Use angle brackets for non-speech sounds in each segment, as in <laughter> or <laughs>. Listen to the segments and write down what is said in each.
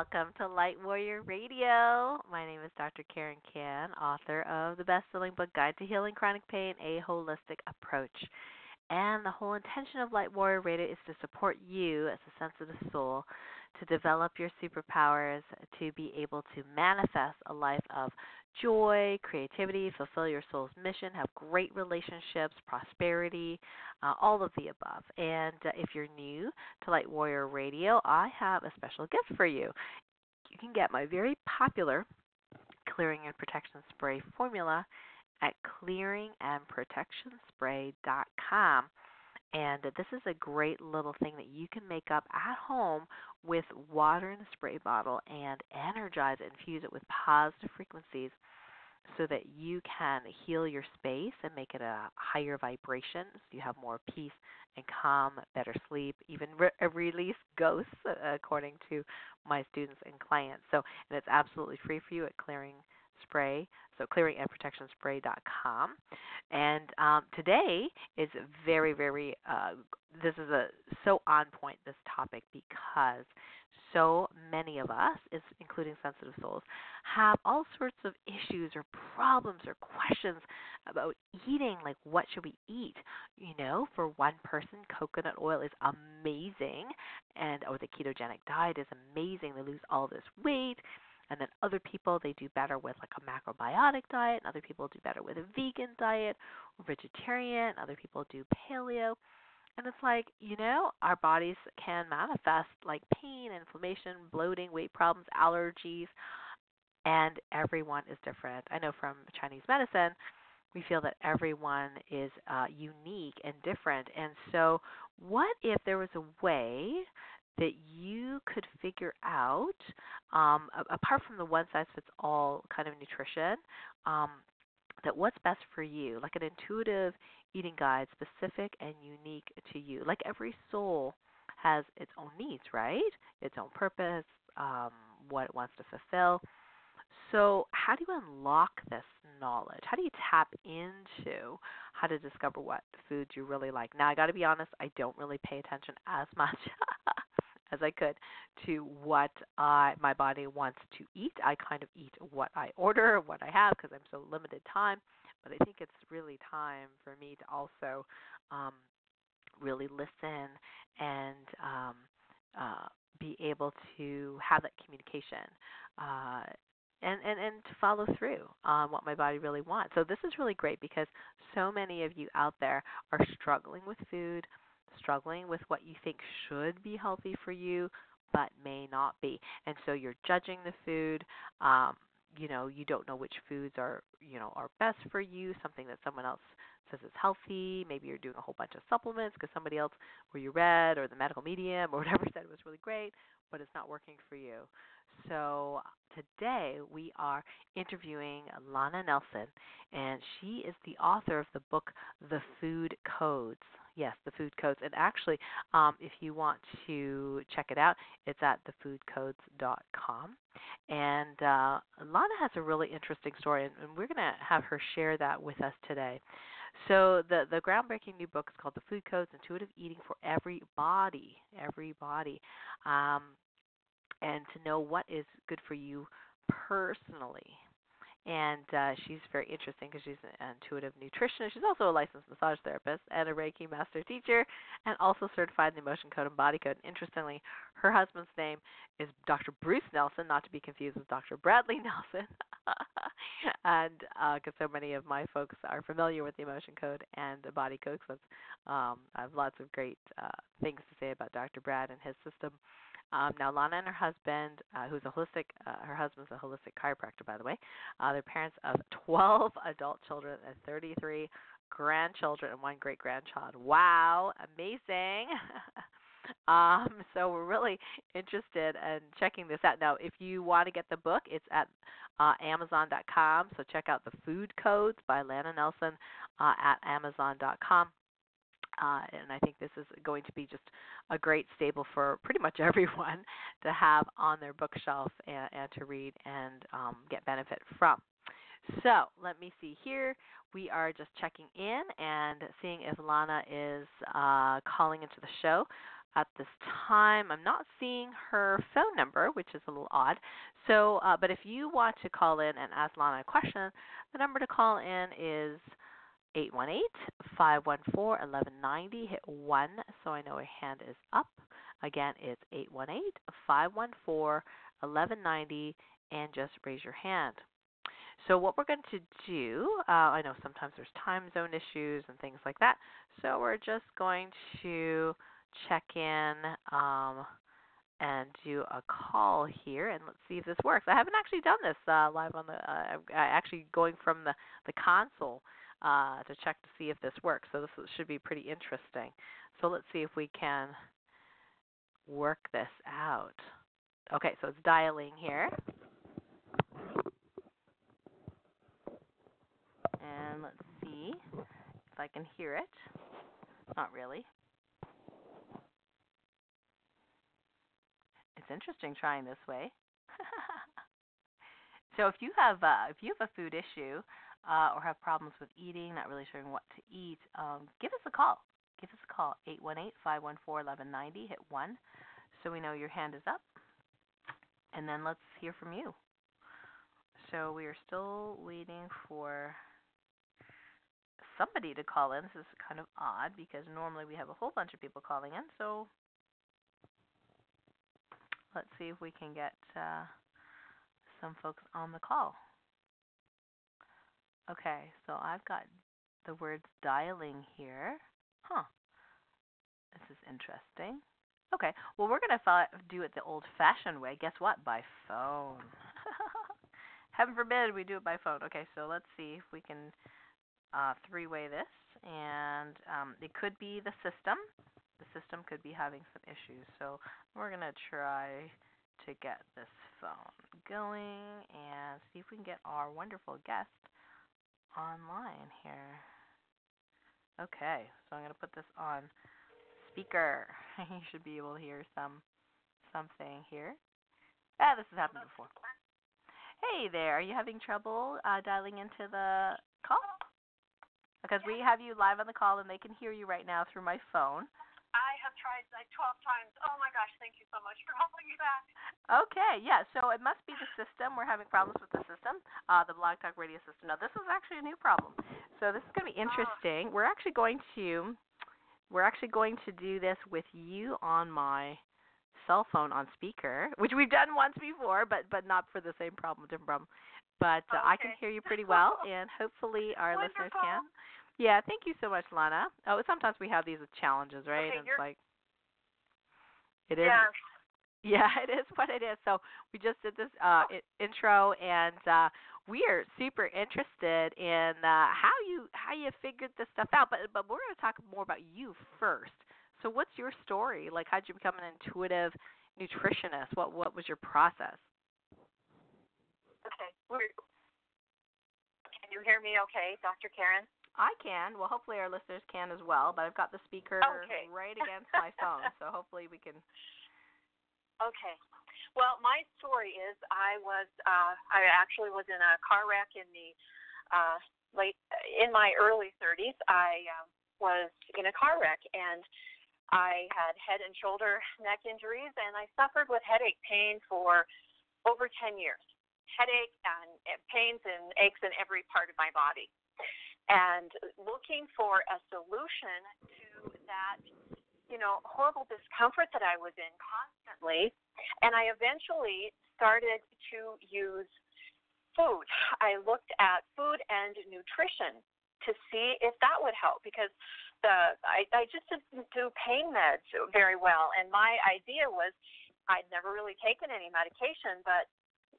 Welcome to Light Warrior Radio. My name is Dr. Karen Kan, author of the best selling book Guide to Healing Chronic Pain A Holistic Approach. And the whole intention of Light Warrior Radio is to support you as a sensitive soul to develop your superpowers, to be able to manifest a life of joy, creativity, fulfill your soul's mission, have great relationships, prosperity, uh, all of the above. And uh, if you're new to Light Warrior Radio, I have a special gift for you. You can get my very popular Clearing and Protection Spray formula at clearingandprotectionspray.com. And this is a great little thing that you can make up at home with water in a spray bottle and energize it, infuse it with positive frequencies so that you can heal your space and make it a higher vibration so you have more peace and calm, better sleep, even re- release <laughs> ghosts according to my students and clients. So, and it's absolutely free for you at Clearing Spray. So clearingandprotectionspray.com. And um, today is very, very. Uh, this is a so on point this topic because so many of us, including sensitive souls, have all sorts of issues or problems or questions about eating. Like, what should we eat? You know, for one person, coconut oil is amazing, and or the ketogenic diet is amazing. They lose all this weight. And then other people they do better with like a macrobiotic diet, and other people do better with a vegan diet or vegetarian, other people do paleo. And it's like, you know, our bodies can manifest like pain, inflammation, bloating, weight problems, allergies, and everyone is different. I know from Chinese medicine, we feel that everyone is uh, unique and different. And so, what if there was a way that you could figure out, um, apart from the one size fits all kind of nutrition, um, that what's best for you, like an intuitive eating guide, specific and unique to you. Like every soul has its own needs, right? Its own purpose, um, what it wants to fulfill. So, how do you unlock this knowledge? How do you tap into how to discover what foods you really like? Now, I got to be honest, I don't really pay attention as <laughs> much as I could to what uh, my body wants to eat. I kind of eat what I order, what I have, because I'm so limited time. But I think it's really time for me to also um, really listen and um, uh, be able to have that communication. Uh, and, and, and to follow through on what my body really wants. So this is really great because so many of you out there are struggling with food, struggling with what you think should be healthy for you, but may not be. And so you're judging the food. Um, you know, you don't know which foods are, you know, are best for you, something that someone else says is healthy. Maybe you're doing a whole bunch of supplements because somebody else, where you read, or the medical medium, or <laughs> whatever said it was really great, but it's not working for you. So today we are interviewing Lana Nelson, and she is the author of the book The Food Codes. Yes, the food codes. And actually, um, if you want to check it out, it's at thefoodcodes.com. And uh, Lana has a really interesting story, and, and we're going to have her share that with us today. So the the groundbreaking new book is called The Food Codes: Intuitive Eating for Every Body. Every body. Um, and to know what is good for you personally. And uh, she's very interesting because she's an intuitive nutritionist. She's also a licensed massage therapist and a Reiki master teacher, and also certified in the Emotion Code and Body Code. And Interestingly, her husband's name is Dr. Bruce Nelson, not to be confused with Dr. Bradley <laughs> Nelson. <laughs> and because uh, so many of my folks are familiar with the Emotion Code and the Body Code, so um, I have lots of great uh, things to say about Dr. Brad and his system. Um, now, Lana and her husband, uh, who's a holistic, uh, her husband's a holistic chiropractor, by the way. Uh, they're parents of <laughs> 12 adult children and 33 grandchildren and one great grandchild. Wow, amazing! <laughs> um, so we're really interested in checking this out. Now, if you want to get the book, it's at uh, Amazon.com. So check out the Food Codes by Lana Nelson uh, at Amazon.com. Uh, and I think this is going to be just a great staple for pretty much <laughs> everyone to have on their bookshelf and, and to read and um, get benefit from. So let me see here. We are just checking in and seeing if Lana is uh, calling into the show. at this time. I'm not seeing her phone number, which is a little odd. So, uh, but if you want to call in and ask Lana a question, the number to call in is 818-514-1190. Hit 1 so I know her hand is up. Again, it's 818-514-1190 and just raise your hand. So what we're going to do, uh, I know sometimes there's time zone issues and things like that. So we're just going to check in um, and do a call here, and let's see if this works. I haven't actually done this uh, live on the. Uh, actually going from the the console uh, to check to see if this works. So this should be pretty interesting. So let's see if we can work this out. Okay, so it's dialing here. And let's see if I can hear it. Not really. It's interesting trying this way. <laughs> so if you have uh, if you have a food issue uh, or have problems with eating, not really sure what to eat, um, give us a call. Give us a call 818-514-1190. Hit one, so we know your hand is up, and then let's hear from you. So we are still waiting for somebody to call in. This is kind of odd because normally we have a whole bunch of people calling in. So let's see if we can get uh, some folks on the call. Okay, so I've got the words dialing here. Huh. This is interesting. Okay, well, we're going to do it the old fashioned way. Guess what? By phone. <laughs> Heaven forbid we do it by phone. Okay, so let's see if we can uh, three-way this, and um, it could be the system. The system could be having some issues, so we're going to try to get this phone going and see if we can get our wonderful guest online here. Okay, so I'm to put this on speaker. <laughs> you should be able to hear some something here. Ah, this has happened before. Hey there, are you having trouble uh, dialing into the call? because we have you live on the call and they can hear you right now through my phone. Tried like 12 times. Oh my gosh, thank you so much for <laughs> calling me back. Okay, yeah, so it must be the system. We're having problems with the system, uh, the Blog Talk Radio system. Now, this is actually a new problem. So this is going to be oh. interesting. Oh. We're actually going to we're actually going to do this with you on my cell phone on speaker, which we've done once before, but but not for the same problem, different problem. But uh, okay. I can hear you pretty <laughs> well, and hopefully our listeners can. Yeah, thank you so much, Lana. Oh, sometimes we have these challenges, right? Okay, it's like it is. Yeah. <laughs> Yeah, it is what it is. So we just did this uh, intro, and uh, we are super interested in uh, how you how you figured this stuff out. But but we're going to talk more about you first. So what's your story? Like, how'd you become an intuitive nutritionist? What what was your process? Okay. Can you hear me? Okay, Dr. Karen. I can. Well, hopefully our listeners can as well. But I've got the speaker okay. right <laughs> against my phone, so hopefully we can. Okay. Well, my story is I was uh, I actually was in a car wreck in the uh, late in my early 30s. I um, was in a car wreck and I had head and shoulder neck injuries and I suffered with headache pain for over 10 years. Headache and pains and aches in every part of my body and looking for a solution to that you know horrible discomfort that I was in constantly. And I eventually started to use food. I looked at food and nutrition to see if that would help because the I, I just didn't do pain meds very well. And my idea was I'd never really taken any medication but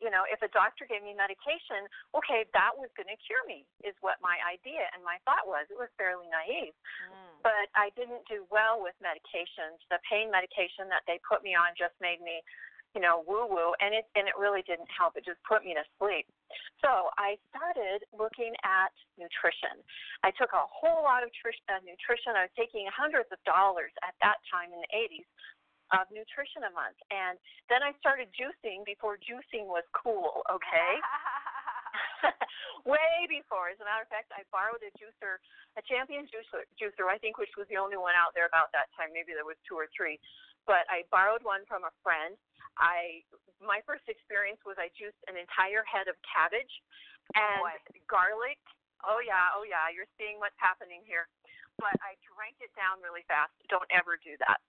you know, if a doctor gave me medication, okay, that was going to cure me, is what my idea and my thought was. It was fairly naive. Mm. But I didn't do well with medications. The pain medication that they put me on just made me, you know, woo woo, and it and it really didn't help. It just put me to sleep. So I started looking at nutrition. I took a whole lot of tr- uh, nutrition. I was taking hundreds of dollars at that time in the 80s of nutrition a month. And then I started juicing before juicing was cool, okay? <laughs> way before. As a matter of fact, I borrowed a juicer, a champion juicer, juicer, I think, which was the only one out there about that time. Maybe there was two or three, but I borrowed one from a friend. I my first experience was I juiced an entire head of cabbage oh, and Boy. garlic. Oh yeah, oh yeah, you're seeing what's happening here. But I drank it down really fast. Don't ever do that.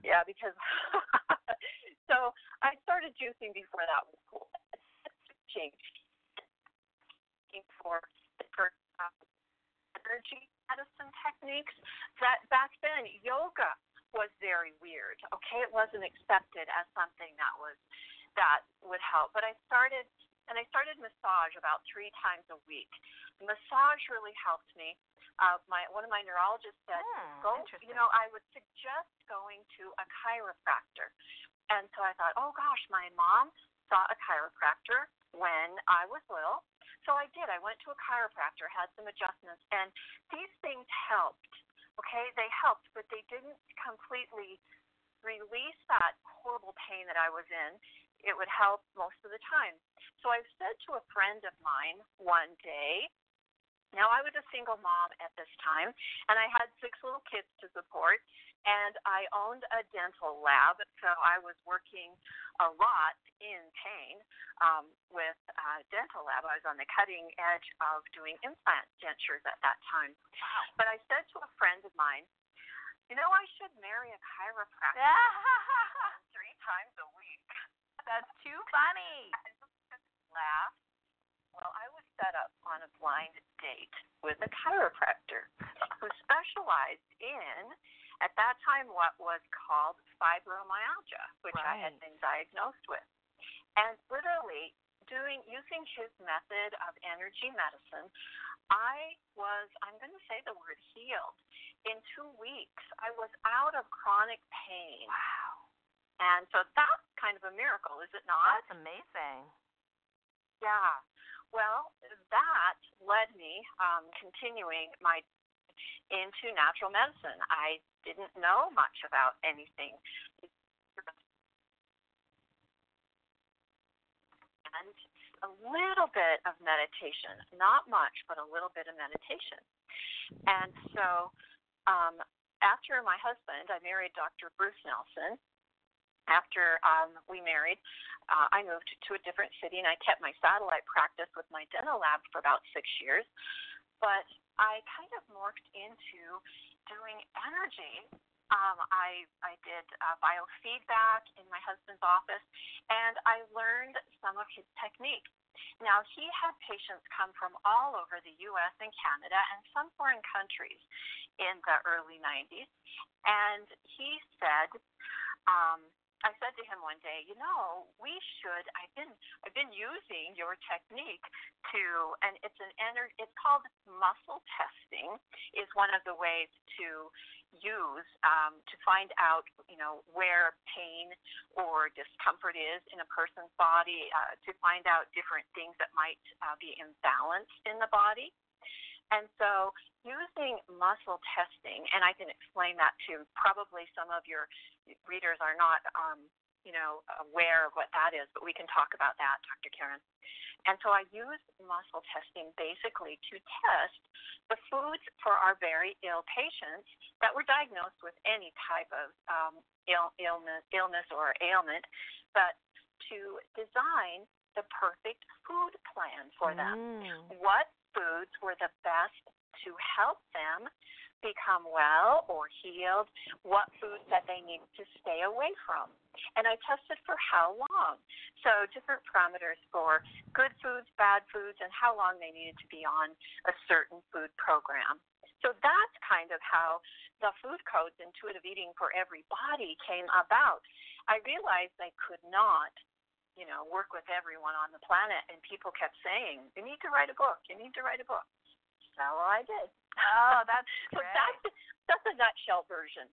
Yeah, because <laughs> so I started juicing before that was cool. <laughs> Changed for different uh, energy medicine techniques. That back then yoga was very weird. Okay, it wasn't accepted as something that was that would help. But I started and I started massage about three times a week. Massage really helped me. Uh, my one of my neurologists said, Hmm, go. You know, I would suggest going to a chiropractor. And so I thought, oh gosh, my mom saw a chiropractor when I was little. So I did. I went to a chiropractor, had some adjustments, and these things helped. Okay, they helped, but they didn't completely release that horrible pain that I was in. It would help most of the time. So I said to a friend of mine one day, now I was a single mom at this time, and I had six little kids to support, and I owned a dental lab, so I was working a lot in pain um, with uh, dental lab. I was on the cutting edge of doing implant dentures at that time. Wow. But I said to a friend of mine, you know, I should marry a chiropractor <laughs> three times a week. That's too funny. Laugh. Well, I was set up on a blind date with a chiropractor <laughs> who specialized in, at that time, what was called fibromyalgia, which I had been diagnosed with. And literally, doing using his method of energy medicine, I was, I'm going to say the word healed. In two weeks, I was out of chronic pain. Wow. And so that's kind of a miracle, is it not? That's amazing. Yeah. Well, that led me um, continuing my into natural medicine. I didn't know much about anything. And a little bit of meditation, not much, but a little bit of meditation. And so, um, after my husband, I married Dr. Bruce Nelson. After um, we married, uh, I moved to a different city and I kept my satellite practice with my dental lab for about six years. But I kind of morphed into doing energy. Um, I I did uh, biofeedback in my husband's office, and I learned some of his techniques. Now he had patients come from all over the U.S. and Canada and some foreign countries in the early 90s, and he said. Um, I said to him one day, you know, we should. I've been I've been using your technique to, and it's an ener- It's called muscle testing. Is one of the ways to use um, to find out, you know, where pain or discomfort is in a person's body, uh, to find out different things that might uh, be imbalanced in the body. And so, using muscle testing, and I can explain that to probably some of your readers are not, um, you know, aware of what that is, but we can talk about that, Dr. Karen. And so I use muscle testing basically to test the foods for our very ill patients that were diagnosed with any type of um, Ill, illness, illness or ailment, but to design the perfect food plan for them Mm. what foods were the best to help them become well or healed, what foods that they needed to stay away from. And I tested for how long. So, different parameters for good foods, bad foods, and how long they needed to be on a certain food program. So, that's kind of how the food codes, intuitive eating for every body came about. I realized I could not you know, work with everyone on the planet, and people kept saying, "You need to write a book. You need to write a book." So I did. Oh, that's <laughs> so great. that's that's a nutshell version.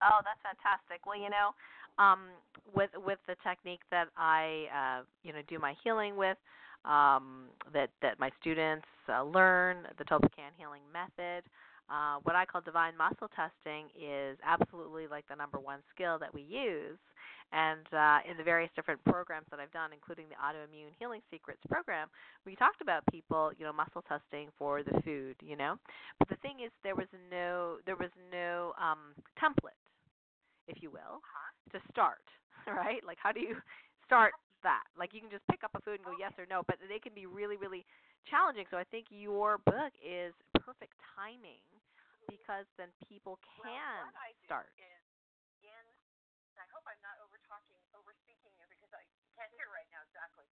Oh, that's fantastic. Well, you know, um, with with the technique that I uh, you know do my healing with, um, that that my students uh, learn, the Topican healing method. Uh, what I call divine muscle testing is absolutely like the number one skill that we use, And uh, in the various different programs that I've done, including the Autoimmune Healing Secrets program, we talked about people, you know, muscle testing for the food, you know. But the thing is, there was no there was no um, template, if you will, to start, <laughs> right? Like, how do you start that? Like, you can just pick up a food and go yes or no, but they can be really, really challenging. So I think your book is perfect timing because then people can start. Is in, I hope I'm not over talking, over speaking you because I can't hear right now exactly.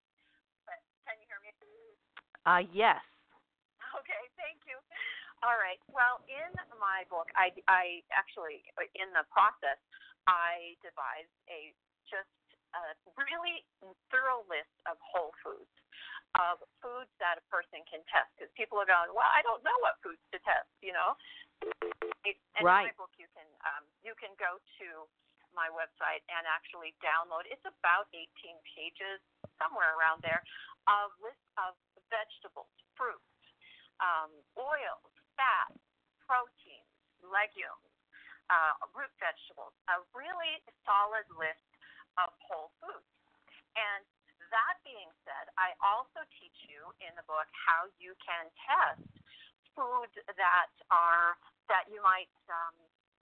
But can you hear me? Uh, yes. Okay, thank you. All right. Well, in my book, I, I actually, in the process, I devised a just a really thorough list of whole foods of foods that a person can test because people are going, well, I don't know what foods to test, you know. And right. in my book, you can um, you can go to my website and actually download. It's about 18 pages, somewhere around there, of list of vegetables, fruits, um, oils, fats, proteins, legumes, uh, root vegetables. A really solid list of whole foods. And that being said, I also teach you in the book how you can test foods that are that you might, um,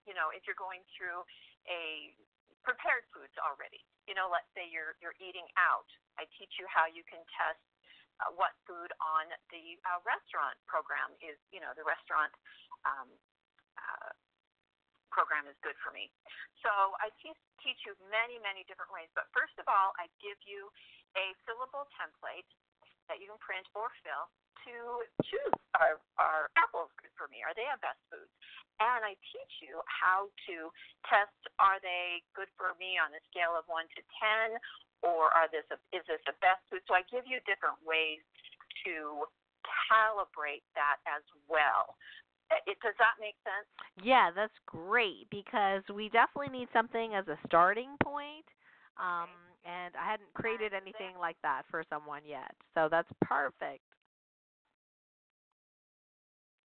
you know, if you're going through a prepared foods already. You know, let's say you're you're eating out. I teach you how you can test uh, what food on the uh, restaurant program is. You know, the restaurant um, uh, program is good for me. So I teach teach you many many different ways. But first of all, I give you a fillable template that you can print or fill to choose are, are apples good for me? Are they a best food? And I teach you how to test are they good for me on a scale of one to ten, or are this a, is this a best food? So I give you different ways to calibrate that as well. It, does that make sense? Yeah, that's great because we definitely need something as a starting point. Um, and I hadn't created anything like that for someone yet. So that's perfect.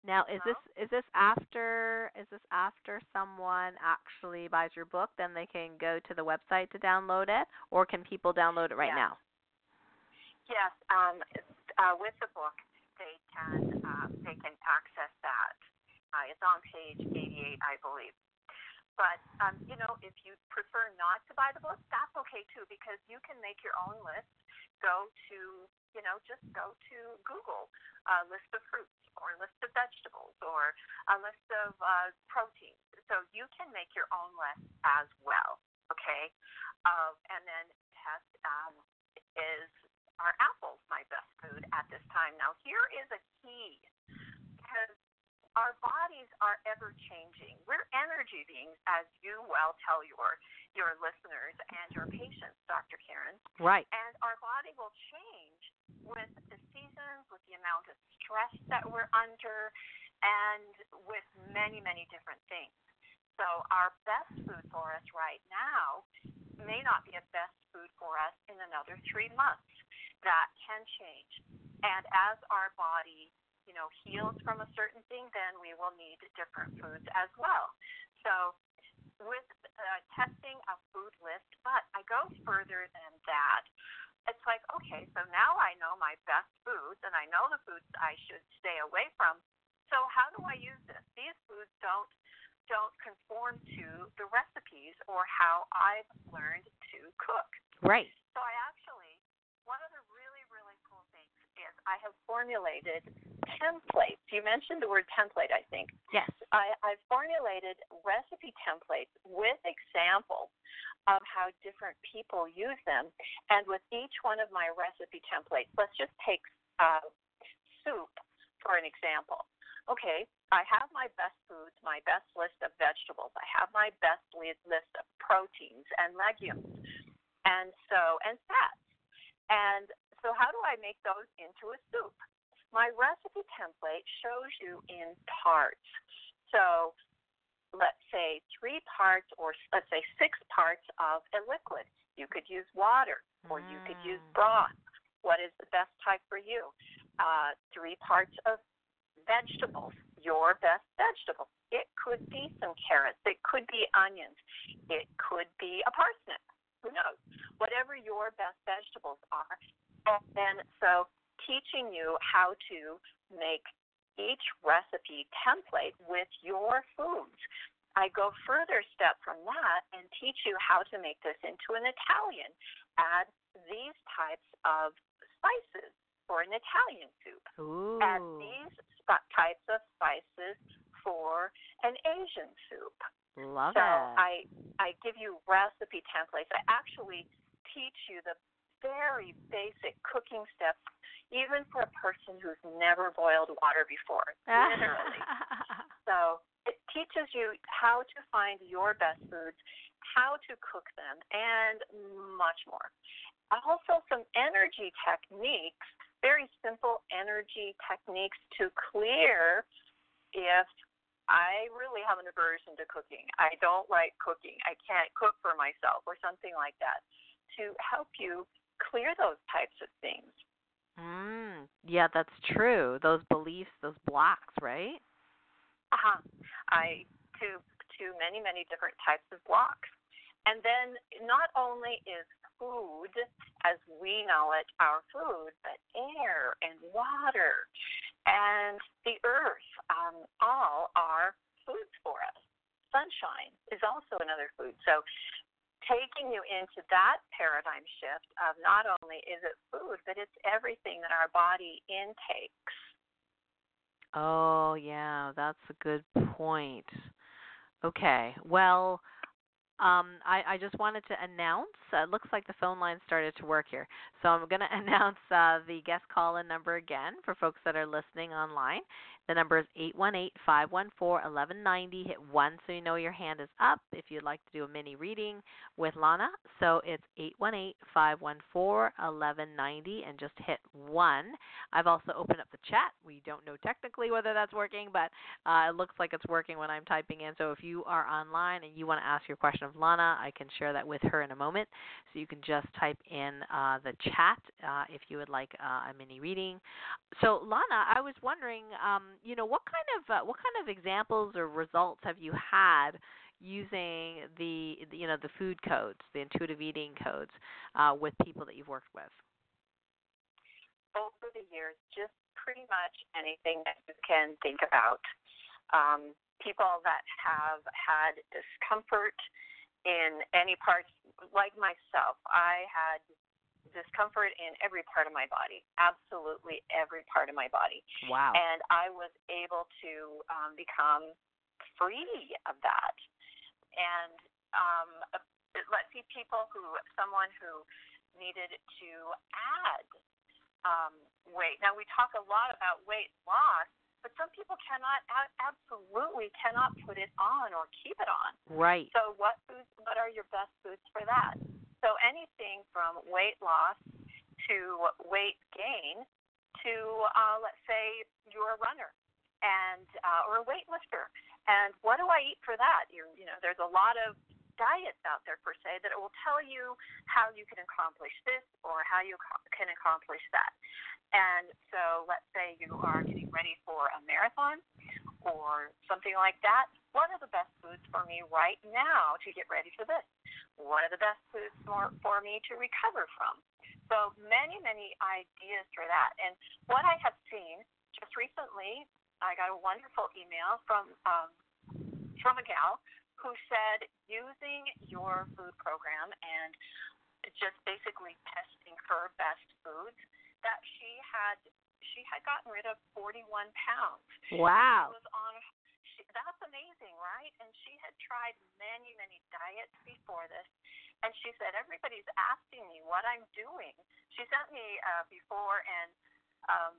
Now, is this is this after is this after someone actually buys your book? Then they can go to the website to download it, or can people download it right yes. now? Yes, um, uh, with the book, they can uh, they can access that. Uh, it's on page 88, I believe. But um, you know, if you prefer not to buy the book, that's okay too, because you can make your own list. Go to you know, just go to Google a list of fruits or a list of vegetables or a list of uh, proteins. So you can make your own list as well. Okay, uh, and then test um, is are apples my best food at this time? Now here is a key because our bodies are ever changing. We're energy beings, as you well tell your your listeners and your patients, Dr. Karen. Right. And our body will change with the seasons, with the amount of stress that we're under, and with many, many different things. So our best food for us right now may not be a best food for us in another three months. That can change. And as our body you know, heals from a certain thing, then we will need different foods as well. So with uh, testing a food list, but I go further than that. It's like, okay, so now I know my best foods and I know the foods I should stay away from. So how do I use this? These foods don't don't conform to the recipes or how I've learned to cook. Right. So I actually one of the really really cool things is I have formulated templates. You mentioned the word template, I think. Yes. I, I've formulated recipe templates with examples of how different people use them. And with each one of my recipe templates, let's just take uh, soup for an example. Okay, I have my best foods, my best list of vegetables. I have my best list of proteins and legumes, and so and fats. And so, how do I make those into a soup? My recipe template shows you in parts. So let's say three parts or let's say six parts of a liquid. You could use water or you could use Mm. broth. What is the best type for you? Uh, three parts of vegetables, your best vegetable. It could be some carrots. It could be onions. It could be a parsnip. Who knows? Whatever your best vegetables are. And then, so teaching you how to make each recipe template with your foods. I go further step from that and teach you how to make this into an Italian. Add these types of spices for an Italian soup. Ooh. Add these sp- types of spices for an Asian soup. Love so it. I I give you recipe templates. I actually teach you the very basic cooking steps, even for a person who's never boiled water before. <laughs> Literally. so it teaches you how to find your best foods, how to cook them, and much more. Also, some energy techniques, very simple energy techniques to clear if I really have an aversion to cooking. I don't like cooking. I can't cook for myself or something like that. To help you clear those types of things. Mm, yeah, that's true. Those beliefs, those blocks, right? Uh-huh. I to to many many different types of blocks. And then not only is food as we know it our food, but air and water and the earth um, all are foods for us. Sunshine is also another food. So taking you into that paradigm shift of not only is it food, but it's everything that our body intakes. Oh, yeah, that's a good point. Okay. Well, um, I, I just wanted to announce. Uh, it looks like the phone line started to work here, so I'm going <laughs> to announce uh, the guest call-in number again for folks that are listening online. The number is eight one eight five one four eleven ninety. Hit 1 so you know your hand is up if you'd like to do a mini reading with Lana. So it's eight one eight five one four eleven ninety, and just hit 1. I've also opened up the chat. We don't know technically whether that's working, but uh, it looks like it's working when I'm typing in. So if you are online and you want to ask your question of Lana, I can share that with her in a moment. So you can just type in uh, the chat uh, if you would like uh, a mini reading. So Lana, I was wondering, um, you know, what kind of uh, what kind of examples or results have you had using the you know the food codes, the intuitive eating codes, uh, with people that you've worked with? Over the years, just pretty much anything that you can think about. Um, people that have had discomfort in any parts, like myself, I had discomfort in every part of my body, absolutely every part of my body. Wow. And I was able to um, become free of that. And um, let's see, people who, someone who needed to add um, weight. Now, we talk a lot about weight loss, but some people cannot, absolutely cannot put it on or keep it on. Right. So, what foods, what are your best foods for that? So anything from weight loss to weight gain to uh, let's say you're a runner and uh, or a weightlifter. And what do I eat for that? You you know, there's a lot of diets out there per se that will tell you how you can accomplish this or how you can accomplish that. And so let's say you are getting ready for a marathon or something like that. What are the best foods for me right now to get ready for this? What are the best foods for, for me to recover from? So many, many ideas for that. And what I have seen just recently, I got a wonderful email from um, from a gal who said using your food program and just basically testing her best foods that she had she had gotten rid of 41 pounds. Wow. She was on that's amazing, right? And she had tried many, many diets before this, and she said everybody's asking me what I'm doing. She sent me uh, before and um,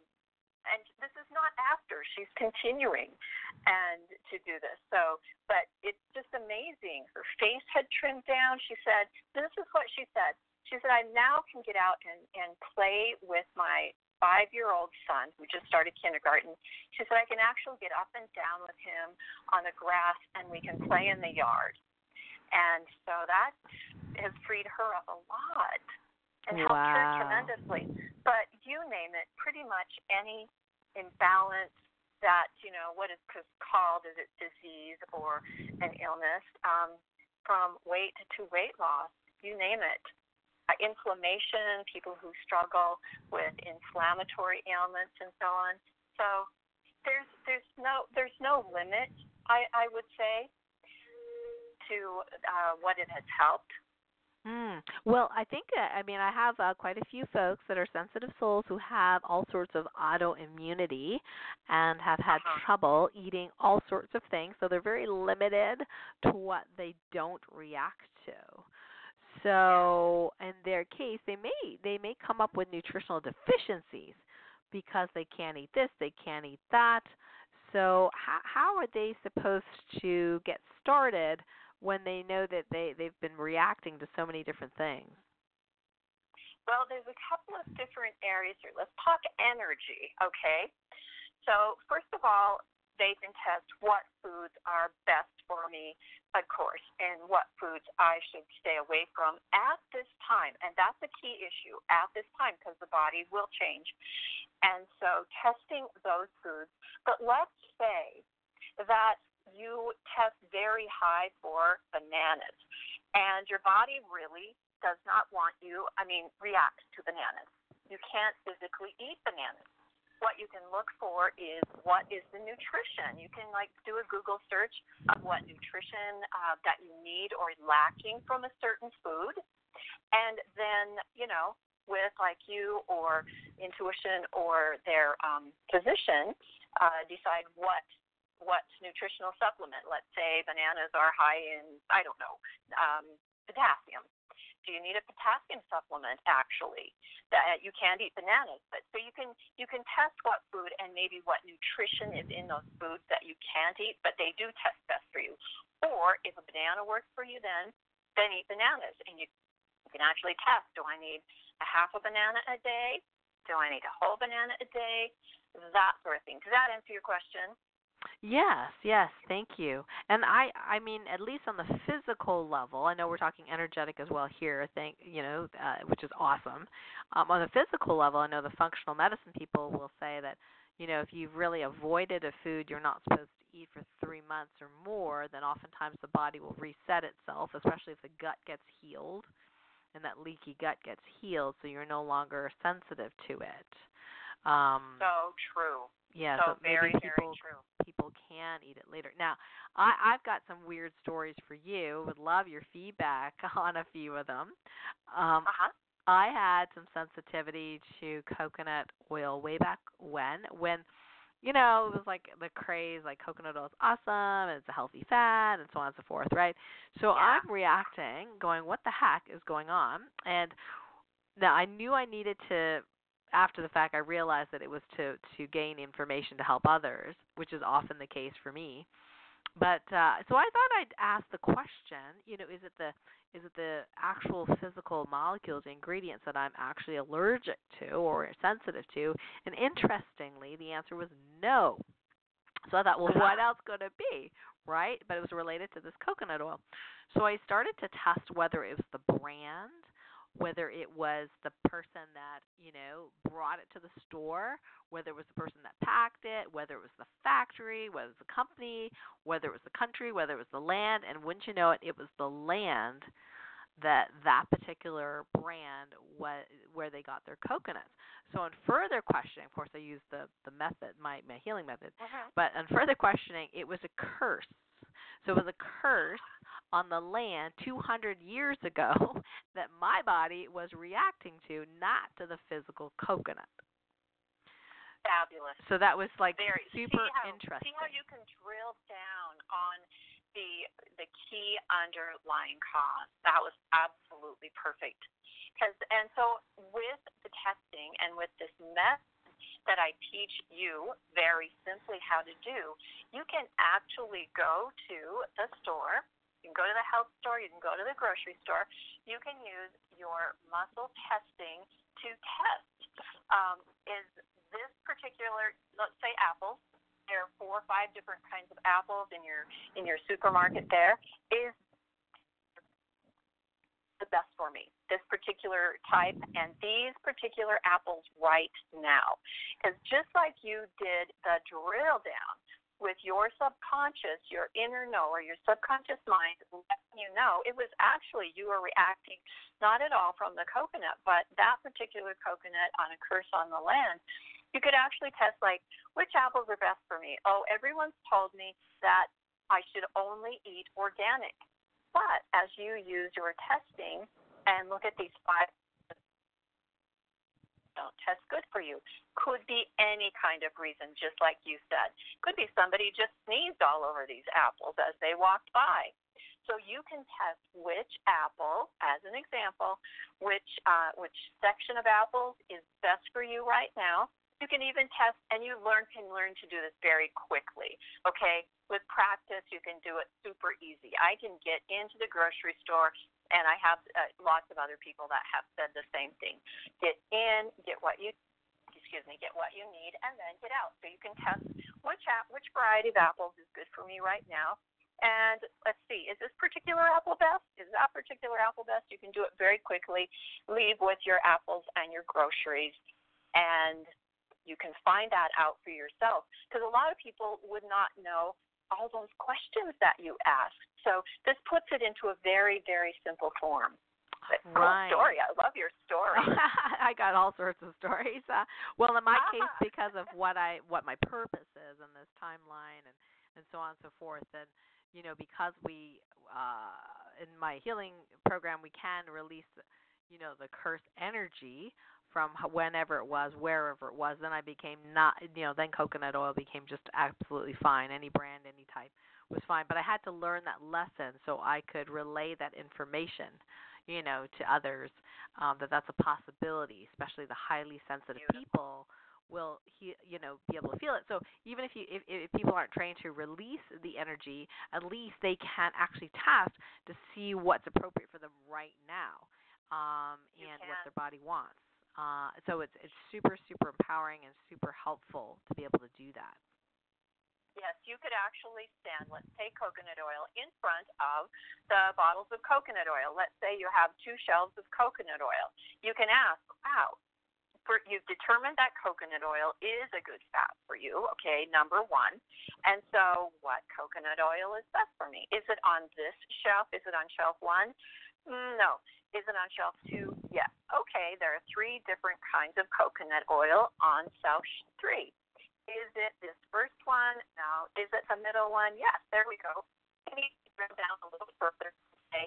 and this is not after. She's continuing and to do this. So, but it's just amazing. Her face had trimmed down. She said, "This is what she said." She said, "I now can get out and and play with my five year old son who just started kindergarten. She said, I can actually get up and down with him on the grass and we can play in the yard. And so that has freed her up a lot and helped her tremendously. But you name it, pretty much any imbalance that, you know, what is called, is it disease or an illness, um, from weight to weight loss you name it. Uh, inflammation, people who struggle with inflammatory ailments, and so on. So there's there's no there's no limit. I I would say to uh, what it has helped. Mm. Well, I think uh, I mean I have uh, quite a few folks that are sensitive souls who have all sorts of autoimmunity and have had uh-huh. trouble eating all sorts of things, so they're very limited to what they don't react to. So, in their case, they may they may come up with nutritional deficiencies because they can't eat this, they can't eat that. So, how how are they supposed to get started when they know that they they've been reacting to so many different things? Well, there's a couple of different areas here. Let's talk energy, okay? So, first of all, they can test what foods are best for me, of course, and what foods I should stay away from at this time. And that's a key issue at this time because the body will change. And so, testing those foods. But let's say that you test very high for bananas, and your body really does not want you, I mean, reacts to bananas. You can't physically eat bananas. What you can look for is what is the nutrition. You can like do a Google search of what nutrition uh, that you need or lacking from a certain food, and then you know with like you or intuition or their um, physician uh, decide what what nutritional supplement. Let's say bananas are high in, I don't know, um, potassium. Do you need a potassium supplement actually? That uh, you can't eat bananas, but so you can you can test what food and maybe what nutrition is in those foods that you can't eat, but they do test best for you. Or if a banana works for you, then then eat bananas, and you you can actually test. Do I need a half a banana a day? Do I need a whole banana a day? That sort of thing. Does that answer your question? Yes, yes, thank you. And I I mean at least on the physical level, I know we're talking energetic as well here, Think you know, uh, which is awesome. Um on the physical level, I know the functional medicine people will say that you know, if you've really avoided a food you're not supposed to eat for 3 months or more, then oftentimes the body will reset itself, especially if the gut gets healed and that leaky gut gets healed so you're no longer sensitive to it. Um So true. Yeah, so, so maybe very, people very true. people can eat it later. Now, I, I've got some weird stories for you. Would love your feedback <laughs> on a few of them. Um, uh-huh. I had some sensitivity to coconut oil way back when, when you know, it was like the craze, like coconut oil is awesome, and it's a healthy fat, and so on and so forth, right? So yeah. I'm reacting, going, what the heck is going on? And now I knew I needed to after the fact I realized that it was to to gain information to help others, which is often the case for me. But uh so I thought I'd ask the question, you know, is it the is it the actual physical molecules, ingredients that I'm actually allergic to or sensitive to? And interestingly, the answer was no. So I thought, well, what <laughs> else could it be, right? But it was related to this coconut oil. So I started to test whether it was the brand whether it was the person that you know brought it to the store, whether it was the person that packed it, whether it was the factory, whether it was the company, whether it was the country, whether it was the land, and wouldn't you know it, it was the land that that particular brand was where they got their coconuts. So on further questioning, of course, I used the the method, my my healing method, uh-huh. but on further questioning, it was a curse. So it was a curse on the land 200 years ago <laughs> that my body was reacting to, not to the physical coconut. Fabulous. So that was like Very. super see how, interesting. See how you can drill down on the the key underlying cause. That was absolutely perfect. Because and so with the testing and with this method that I teach you very simply how to do, you can actually go to the store you can go to the health store, you can go to the grocery store. You can use your muscle testing to test um, is this particular, let's say apples. There are four or five different kinds of apples in your in your supermarket. There is the best for me. This particular type and these particular apples right now, because just like you did the drill down with your subconscious, your inner knower, your subconscious mind letting you know it was actually you were reacting not at all from the coconut, but that particular coconut on a curse on the land. You could actually test like which apples are best for me. Oh, everyone's told me that I should only eat organic. But as you use your testing and look at these five don't test good for you. Could be any kind of reason, just like you said. Could be somebody just sneezed all over these apples as they walked by. So you can test which apple, as an example, which uh, which section of apples is best for you right now. You can even test, and you learn can learn to do this very quickly. Okay, with practice, you can do it super easy. I can get into the grocery store, and I have uh, lots of other people that have said the same thing. Get in, get what you excuse me, get what you need, and then get out. So you can test which which variety of apples is good for me right now. And let's see, is this particular apple best? Is that particular apple best? You can do it very quickly. Leave with your apples and your groceries, and you can find that out for yourself because a lot of people would not know all those questions that you ask. So this puts it into a very, very simple form. But cool story. I love your story. <laughs> I got all sorts of stories. Uh, well, in my <laughs> case, because of what I what my purpose is in this timeline and and so on and so forth, and you know, because we uh, in my healing program we can release, you know, the curse energy from whenever it was, wherever it was. Then I became not, you know, then coconut oil became just absolutely fine. Any brand, any type was fine. But I had to learn that lesson so I could relay that information, you know, to others um, that that's a possibility, especially the highly sensitive people will he you know be able to feel it so even if you if, if people aren't trained to release the energy at least they can actually test to see what's appropriate for them right now um and what their body wants uh, so it's it's super super empowering and super helpful to be able to do that. Yes, you could actually stand, let's say coconut oil, in front of the bottles of coconut oil. Let's say you have two shelves of coconut oil. You can ask, wow, for, you've determined that coconut oil is a good fat for you, okay, number one. And so, what coconut oil is best for me? Is it on this shelf? Is it on shelf one? Mm, no. Is it on shelf two? Yes. Okay, there are three different kinds of coconut oil on shelf three. Is it this first one? No. Is it the middle one? Yes. There we go. Maybe drill down a little further. Say,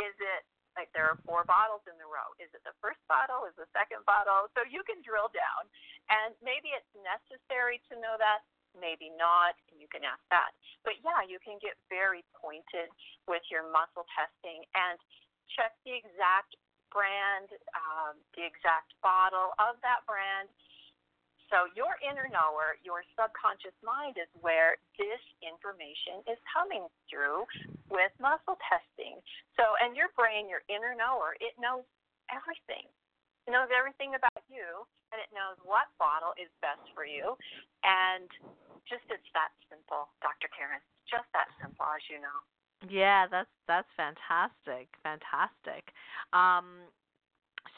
is it like there are four bottles in the row? Is it the first bottle? Is the second bottle? So you can drill down, and maybe it's necessary to know that. Maybe not, and you can ask that. But yeah, you can get very pointed with your muscle testing and check the exact brand, um, the exact bottle of that brand. So your inner knower, your subconscious mind is where this information is coming through with muscle testing. So and your brain, your inner knower, it knows everything. It knows everything about you and it knows what bottle is best for you. And just it's that simple, Dr. Karen. Just that simple as you know. Yeah, that's that's fantastic. Fantastic. Um,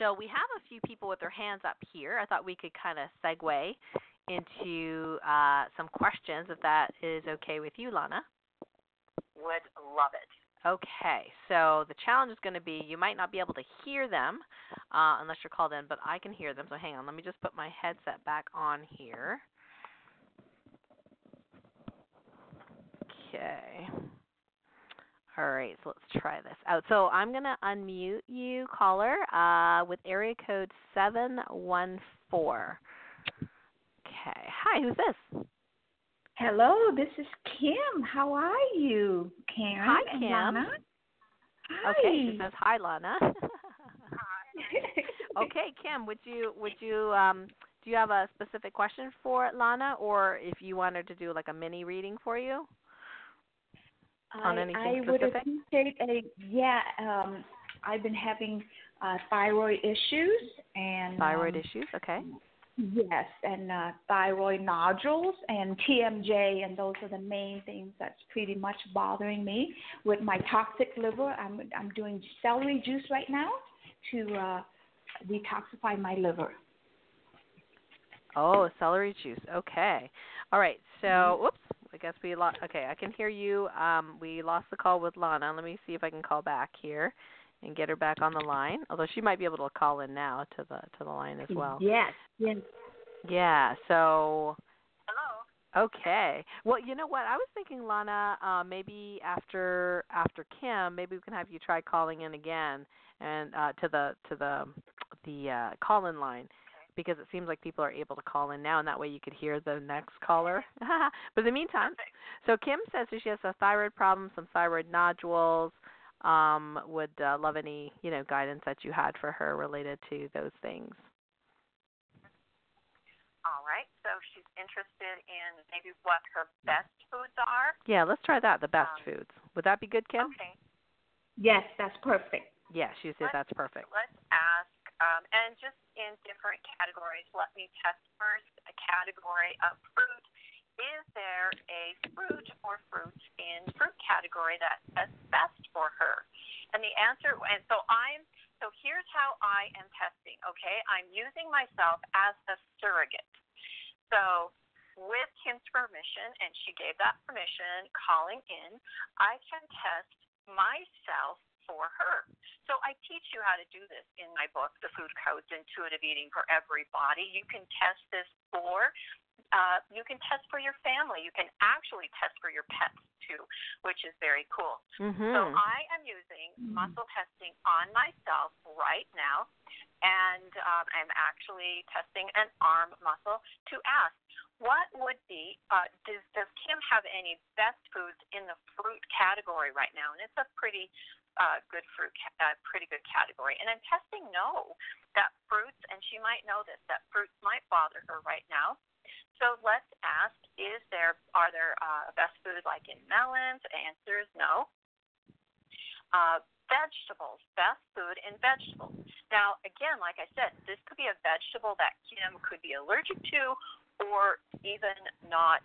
so we have a few people with their hands up here. I thought we could kind of segue into uh, some questions, if that is okay with you, Lana. Would love it. Okay, so the challenge is going to be you might not be able to hear them uh, unless you're called in, but I can hear them. So hang on, let me just put my headset back on here. Okay. All right, so let's try this out. So I'm going to unmute you, caller, uh, with area code 714. Okay. Hi, who's this? Hello, this is Kim. How are you, Karen? Hi, Kim. Lana? Hi. Okay, she says hi, Lana. <laughs> <laughs> okay, Kim, would you would you um do you have a specific question for Lana, or if you wanted to do like a mini reading for you? On I, anything I specific? would appreciate a yeah. Um, I've been having uh, thyroid issues and Thyroid um, issues, okay. Yes, and uh, thyroid nodules and TMJ, and those are the main things that's pretty much bothering me. With my toxic liver, I'm I'm doing celery juice right now to uh, detoxify my liver. Oh, celery juice. Okay. All right. So, Mm-hmm. whoops. I guess we lost. Okay, I can hear you. Um, we lost the call with Lana. Let me see if I can call back here and get her back on the line. Although she might be able to call in now to the to the line as well. Yes. Yes. Yeah. So. Hello. Okay. Well, you know what? I was thinking, Lana, uh, maybe after after Kim, maybe we can have you try calling in again and uh, to the to the the uh, call in line because it seems like people are able to call in now, and that way you could hear the next caller. <laughs> but in the meantime, Perfect. so Kim says that she has a thyroid problem, some thyroid nodules. Um, would uh, love any you know guidance that you had for her related to those things. All right. So she's interested in maybe what her best foods are. Yeah, let's try that. The best Um, foods. Would that be good, Kim? Okay. Yes, that's perfect. Yeah, she said Let's- that's perfect. Let's ask, um, and just in different categories, let me test first a category of fruit. Is there a fruit or fruits in fruit category that is best for her? And the answer, and so I'm, so here's how I am testing, okay? I'm using myself as a surrogate. So with Kim's permission, and she gave that permission, calling in, I can test myself for her. So I teach you how to do this in my book, The Food Codes Intuitive Eating for Everybody. You can test this for uh, you can test for your family. You can actually test for your pets too, which is very cool. Mhm. So I am using muscle testing on myself right now, and um, I'm actually testing an arm muscle to ask what would be uh, does does Kim have any best foods in the fruit category right now? And it's a pretty uh, good fruit, uh, pretty good category. And I'm testing no that fruits, and she might know this that fruits might bother her right now. So let's ask: Is there are there uh, best foods like in melons? Answer is no. Uh, vegetables, best food in vegetables. Now, again, like I said, this could be a vegetable that Kim could be allergic to, or even not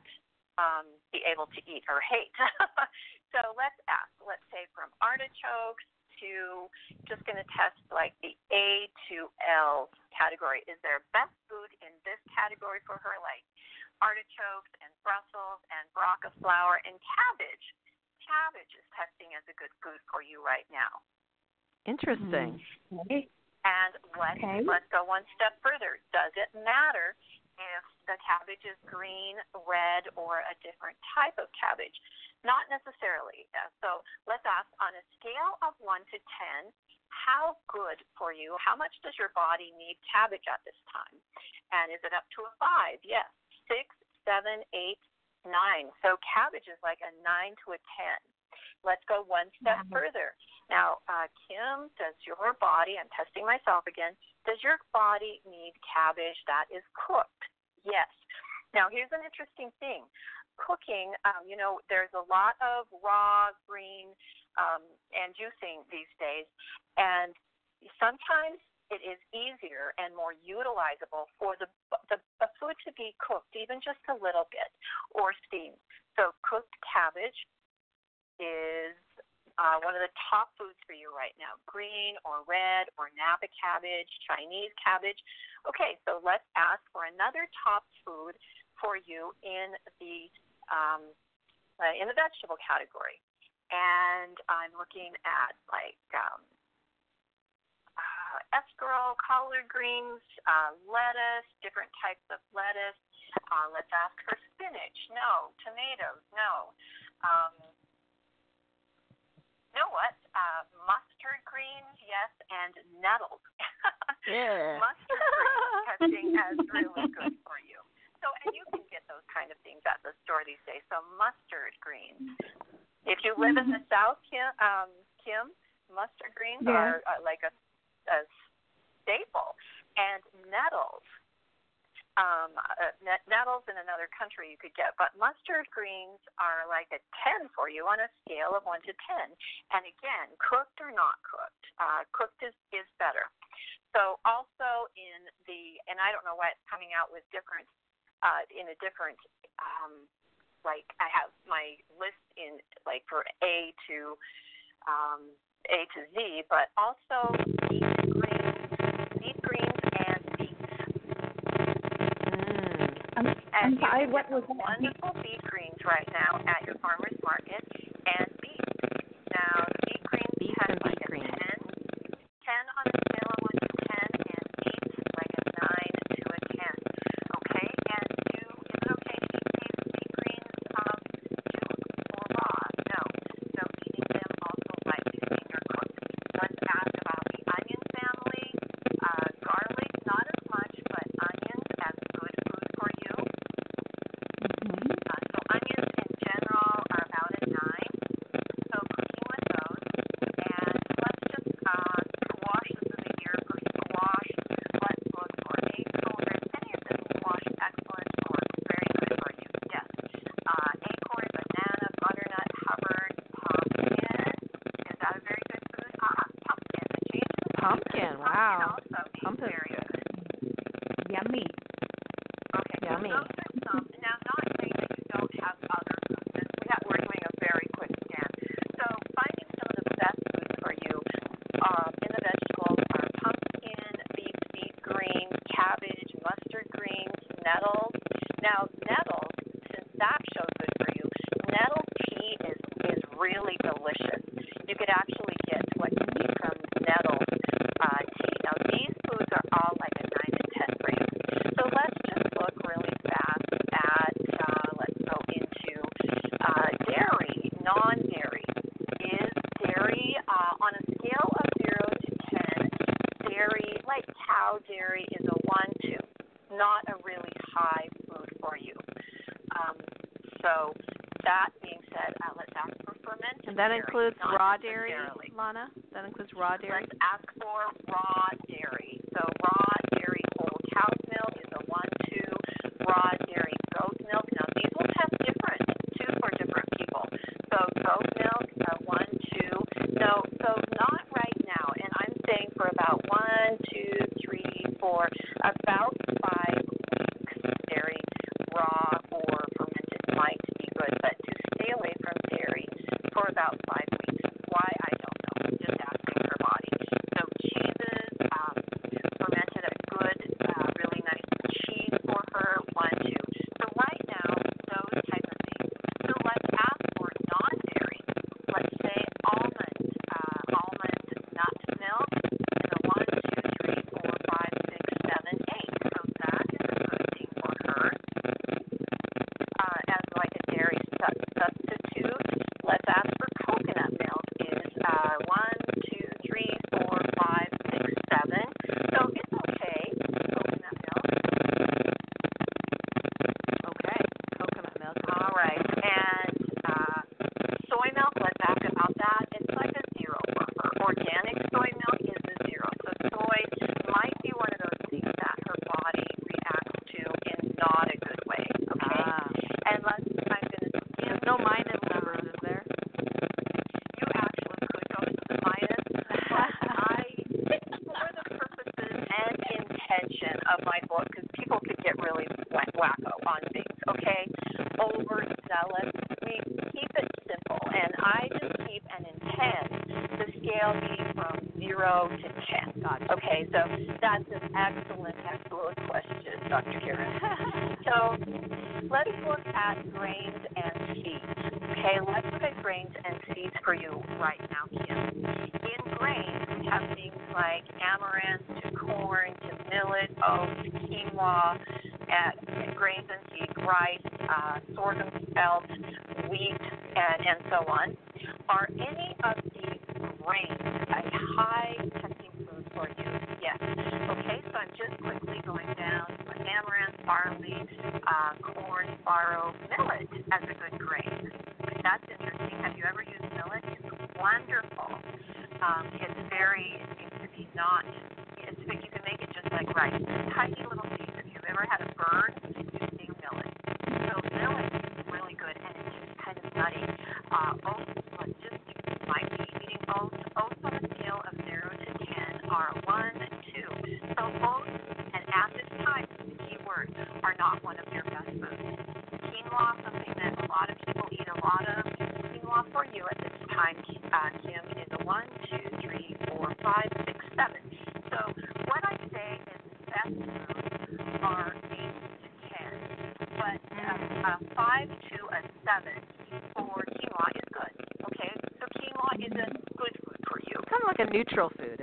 um, be able to eat or hate. <laughs> so let's ask. Let's say from artichokes to just going to test like the A to L category. Is there best food in this category for her, like artichokes and Brussels and broccoflower and cabbage? Cabbage is testing as a good food for you right now. Interesting. Mm-hmm. Okay. And let's Okay. let's go one step further. Does it matter if the cabbage is green, red, or a different type of cabbage? Not necessarily. So let's ask on a scale of one to ten, how good for you? How much does your body need cabbage at this time? And is it up to a five? Yes. Six, seven, eight, nine. So cabbage is like a nine to a ten. Let's go one step Wow. further. Now, uh, Kim, does your body, I'm testing myself again, does your body need cabbage that is cooked? Yes. Now, here's an interesting thing. Cooking, um, you know, there's a lot of raw, green, um, and juicing these days, and sometimes it is easier and more utilizable for the, the, the food to be cooked, even just a little bit, or steamed. So, cooked cabbage is uh, one of the top foods for you right now green or red or Napa cabbage, Chinese cabbage. Okay, so let's ask for another top food for you in the um, uh, in the vegetable category. And I'm looking at like um, uh, escarole, collard greens, uh, lettuce, different types of lettuce. Uh, let's ask for spinach. No. Tomatoes. No. Um, know what? Uh, mustard greens, yes, and nettles. <laughs> Yeah. mustard greens testing as really good for you. So, and you can get those kind of things at the store these days. So, mustard greens. If you live in the South, Kim, um, Kim mustard greens Yeah. are uh, like a, a staple, and nettles. Um, uh, nettles in another country you could get, but mustard greens are like a 10 for you on a scale of 1 to 10. And again, cooked or not cooked, uh, cooked is, is better. So also in the, and I don't know why it's coming out with different, uh, in a different, um, like I have my list in like for A to um, A to Z, but also And I what was that? Wonderful beet greens right now at your farmer's market and beets. Now, beet greens beet has like a 10, 10 on the scale of 1 to 10. direct Um, it's very, it seems to be not, it's, you can make it just like rice. Tiny little seeds. If you've ever had a bird, you see millet. So millet is really good, and it's just kind of nutty. Uh, oats, well, just might be eating oats. Oats on a scale of 0 to 10 are 1, 2. So oats, and at this time, the key word, are not one of your best foods. Quinoa, something that a lot of people eat a lot of. Quinoa for you at this time contact him is one, two, three, four, five, six, seven. So what I say is best moves are eight to ten, but uh, a five to a seven for quinoa is good. Okay, so quinoa is a good food for you. Kind of like a neutral food,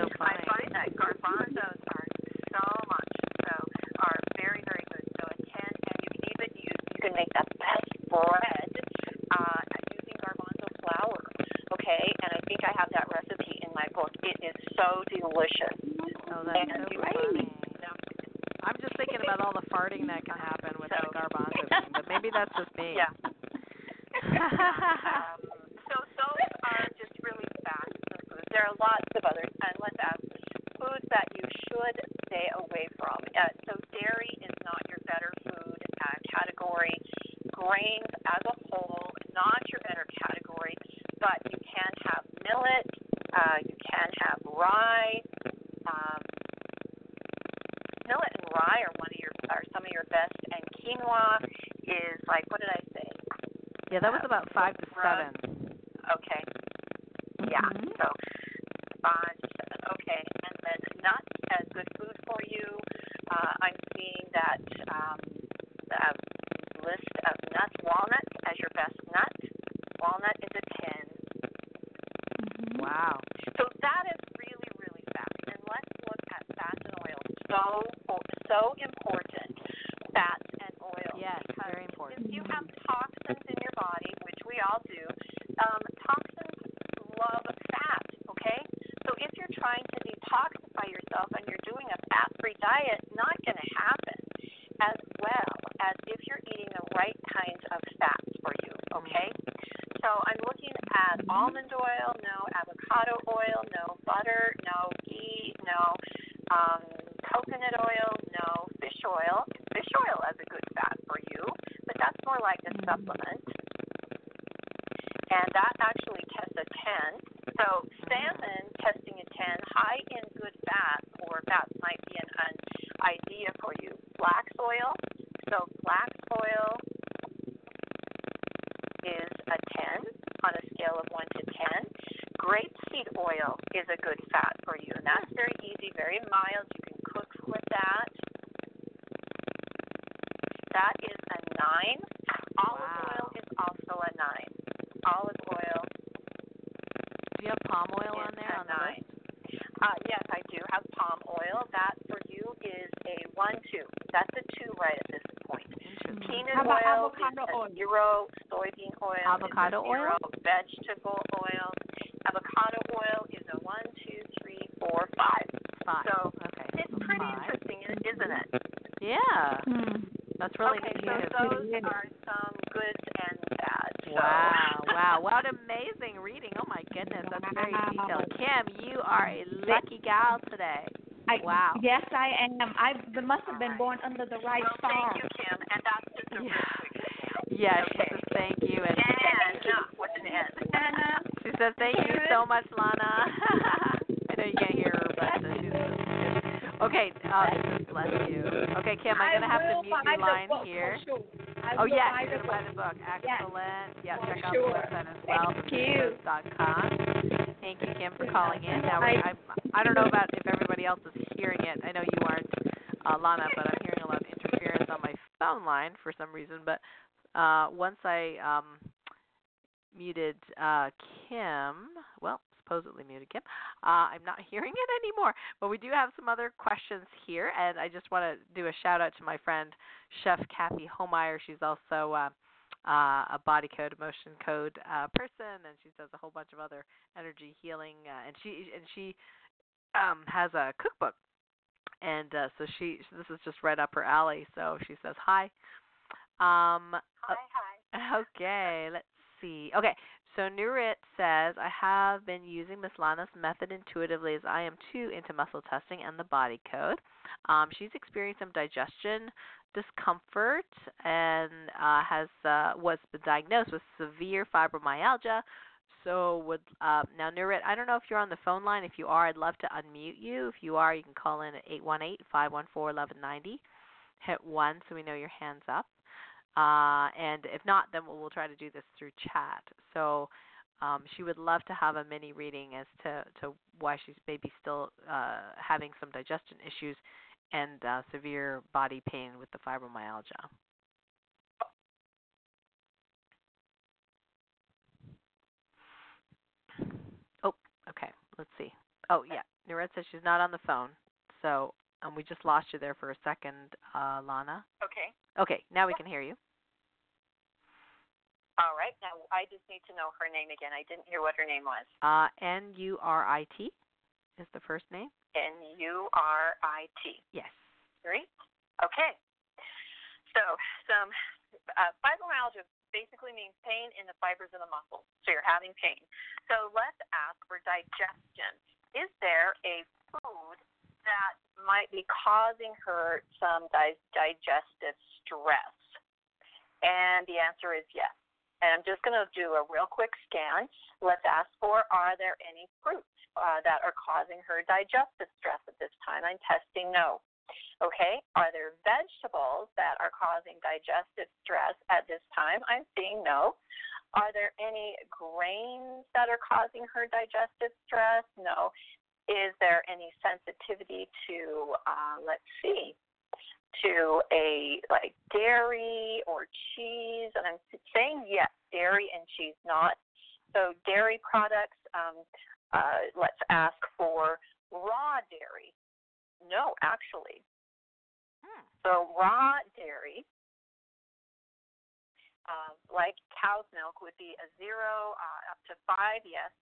I find that garbanzos isn't it? Yeah, Hmm. that's really okay, neat. so those are some goods and bads. So. Wow, wow, what amazing reading. Oh my goodness, that's very detailed. Kim, you are a lucky gal today. I, Wow. Yes, I am. I must have been Alright. born under the right Well, star. thank you, Kim, and that's just a real Yeah. quick. Yes, Okay. she says thank you and And uh, with an N. She says thank you so much, Lana. <laughs> I know you can't hear her, but uh, she's Okay, uh, bless you. Okay, Kim, I'm gonna have to mute your the line book for here. sure. Oh yes, buy you're the gonna buy the book. Yes. Excellent. Yeah, For check out sure. the website as well, Thank you. com. Thank you, Kim, for calling in. Now I- I I don't know about if everybody else is hearing it. I know you aren't, uh, Lana, but I'm hearing a lot of interference on my phone line for some reason. But uh, once I um, muted uh, Kim, well, supposedly muted Kim, uh, I'm not <laughs> hearing it anymore. But we do have some other questions here, and I just want to do a shout out to my friend Chef Kathy Homeyer. She's also uh, uh, a body code, emotion code uh, person, and she does a whole bunch of other energy healing. Uh, and she and she um, has a cookbook, and uh, so she this is just right up her alley. So she says hi. Um, Hi, hi. Okay, let's see. Okay, so Nurit says, I have been using Miss Lana's method intuitively as I am too into muscle testing and the body code. Um, she's experienced some digestion discomfort and uh, has uh, was diagnosed with severe fibromyalgia. So would uh, now Nurit, I don't know if you're on the phone line. If you are, I'd love to unmute you. If you are, you can call in at eight one eight five one four eleven ninety. Hit one so we know your hands up. Uh, and if not, then we'll, we'll try to do this through chat. So um, she would love to have a mini reading as to, to why she's maybe still uh, having some digestion issues and uh, severe body pain with the fibromyalgia. Oh, okay. Let's see. Oh, yeah. Nurit says she's not on the phone. So um, we just lost you there for a second, uh, Lana. Okay. Okay, now we can hear you. All right. Now I just need to know her name again. I didn't hear what her name was. Uh, N U R I T is the first name. N U R I T. Yes. Great. Okay. So some uh, fibromyalgia basically means pain in the fibers of the muscle. So you're having pain. So let's ask for digestion. Is there a food that might be causing her some di- digestive stress? And the answer is yes. And I'm just going to do a real quick scan. Let's ask for are there any fruits uh, that are causing her digestive stress at this time? I'm testing no. Okay, are there vegetables that are causing digestive stress at this time? I'm seeing no. Are there any grains that are causing her digestive stress? No. Is there any sensitivity to, uh, let's see, to a like dairy or cheese, and I'm saying yes, dairy and cheese, not so dairy products. Um, uh, let's ask for raw dairy. No, actually. Hmm. So raw dairy, uh, like cow's milk, would be a zero, uh, up to five, yes,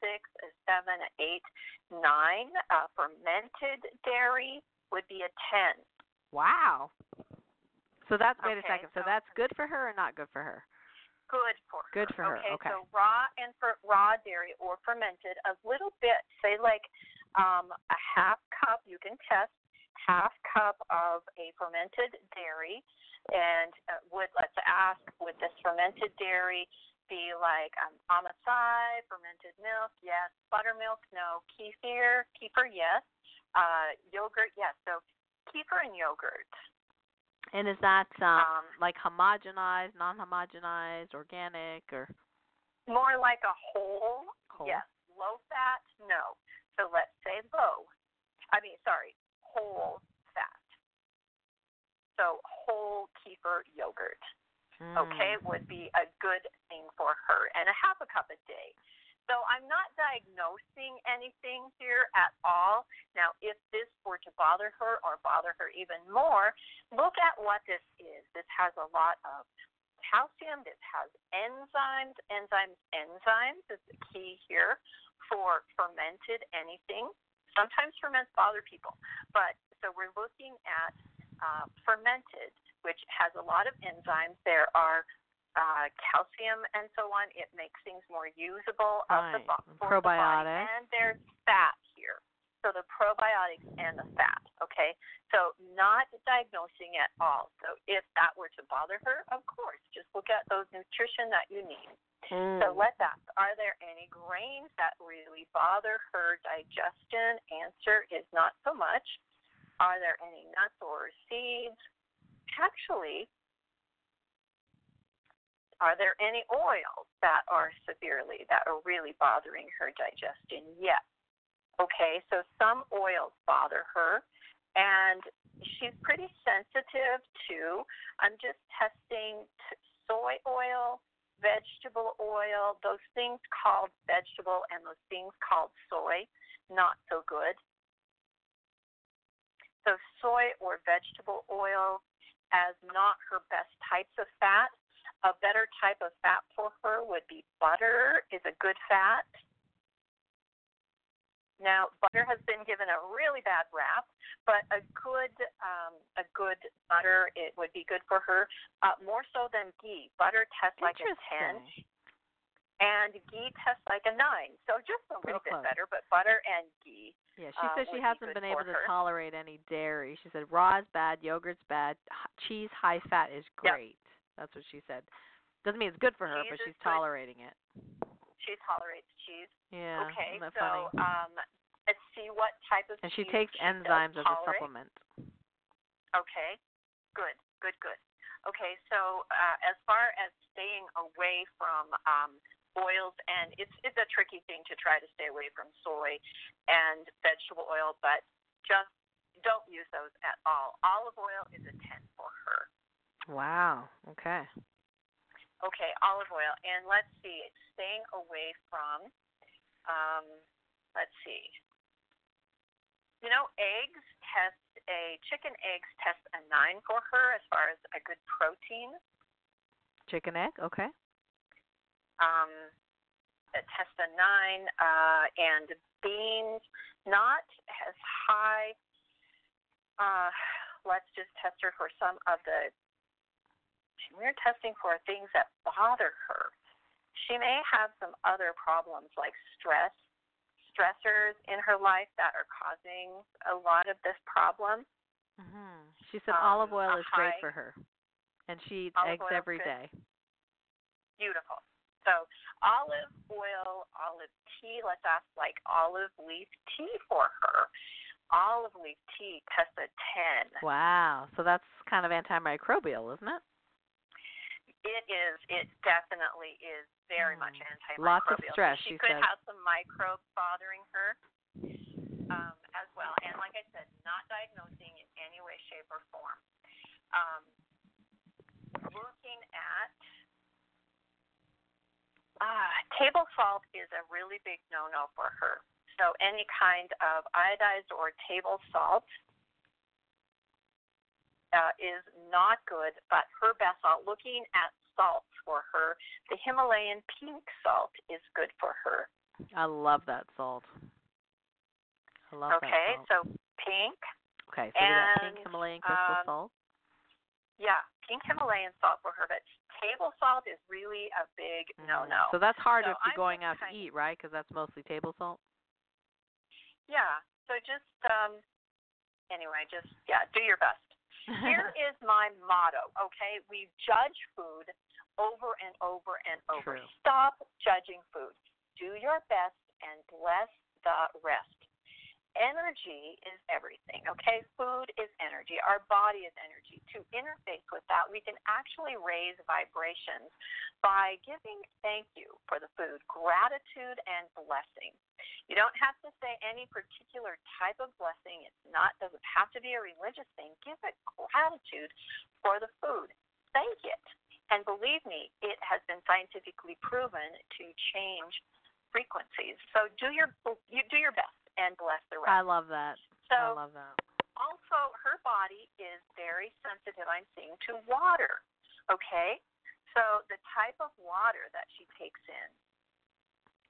six, a seven, a eight, nine. Uh, fermented dairy would be a ten. Wow. So that's wait a second. So so- that's good for her or not good for her? Good for her. Good for her, okay. So raw and for raw dairy or fermented, a little bit, say like um, a half cup. You can test half cup of a fermented dairy, and uh, would let's ask would this fermented dairy be like um, amasai, fermented milk? Yes. Buttermilk? No. Kefir? Kefir? Yes. Uh, yogurt? Yes. So kefir and yogurt. And is that um, Um, like homogenized, non-homogenized, organic, or More like a whole. whole? Yes. Low fat? No. So let's say low. I mean, sorry, whole. So whole kefir yogurt, okay, Mm. would be a good thing for her, and a half a cup a day. So I'm not diagnosing anything here at all. Now, if this were to bother her or bother her even more, look at what this is. This has a lot of calcium. This has enzymes. Enzymes, enzymes is the key here for fermented anything. Sometimes ferments bother people, but so we're looking at uh, fermented, which has a lot of enzymes. There are uh, calcium and so on. It makes things more usable of the, Right. for the body. Probiotics. And there's fat here. So the probiotics and the fat. Okay. So not diagnosing at all. So if that were to bother her, of course, just look at those nutrition that you need. Mm. So let's ask, are there any grains that really bother her digestion? Answer is not so much. Are there any nuts or seeds? Actually, are there any oils that are severely, that are really bothering her digestion? Yes. Okay, so some oils bother her, and she's pretty sensitive to. I'm just testing t- soy oil, vegetable oil, those things called vegetable and those things called soy, not so good. So, soy or vegetable oil as not her best types of fat. A better type of fat for her would be butter, is a good fat. Now, butter has been given a really bad rap, but a good um, a good butter it would be good for her, uh, more so than ghee. Butter tests like a ten. And ghee tests like a nine. So just a Pretty little bit close. better, but butter and ghee. Yeah, she uh, says she hasn't good been able to her. tolerate any dairy. She said raw is bad, yogurt's bad, cheese high fat is Yep. great. That's what she said. Doesn't mean it's good for her, Cheese but she's good. tolerating it. She tolerates cheese. Yeah, okay, so funny? um, let's see what type of cheese. and she takes she enzymes as a supplement. Okay, good, good, good. Okay, so uh, as far as staying away from um, oils, and it's it's a tricky thing to try to stay away from soy and vegetable oil, but just don't use those at all. Olive oil is a 10 for her. Wow. Okay. Okay, olive oil. And let's see, staying away from, um, let's see. You know, eggs test a chicken eggs test a nine for her as far as a good protein. Chicken egg, okay. Um, test a nine, uh, and beans not as high. Uh, let's just test her for some of the. We're testing for things that bother her. She may have some other problems like stress, stressors in her life that are causing a lot of this problem. Mhm. She said Um, olive oil is great for her, and she eats eggs every day. Beautiful. So olive oil, olive tea. Let's ask like olive leaf tea for her. Olive leaf tea a ten. Wow. So that's kind of antimicrobial, isn't it? It is. It definitely is very much Mm. antimicrobial. Lots of stress, she she could says. have some microbes bothering her um, as well. And like I said, not diagnosing in any way, shape, or form. Um, looking at uh, table salt is a really big no-no for her. So any kind of iodized or table salt uh, is not good. But her best salt, looking at salts for her, the Himalayan pink salt is good for her. I love that salt. I love okay, that salt. so pink, okay, so we got pink Himalayan crystal um, salt. yeah, pink Himalayan salt for her. But table salt is really a big Mhm. no-no. So that's hard So if you're I'm going out to eat, right? Because that's mostly table salt. Yeah. So just um anyway, just yeah, do your best. Here <laughs> is my motto, okay? We judge food over and over and over. True. Stop judging food. Do your best and bless the rest. Energy is everything, okay? Food is energy. Our body is energy. To interface with that, we can actually raise vibrations by giving thank you for the food, gratitude and blessing. You don't have to say any particular type of blessing. It's not doesn't have to be a religious thing. Give it gratitude for the food. Thank it. And believe me, it has been scientifically proven to change frequencies. So do your you do your best and bless the rest. I love that. I love that. also her body is very sensitive i'm seeing to water okay so the type of water that she takes in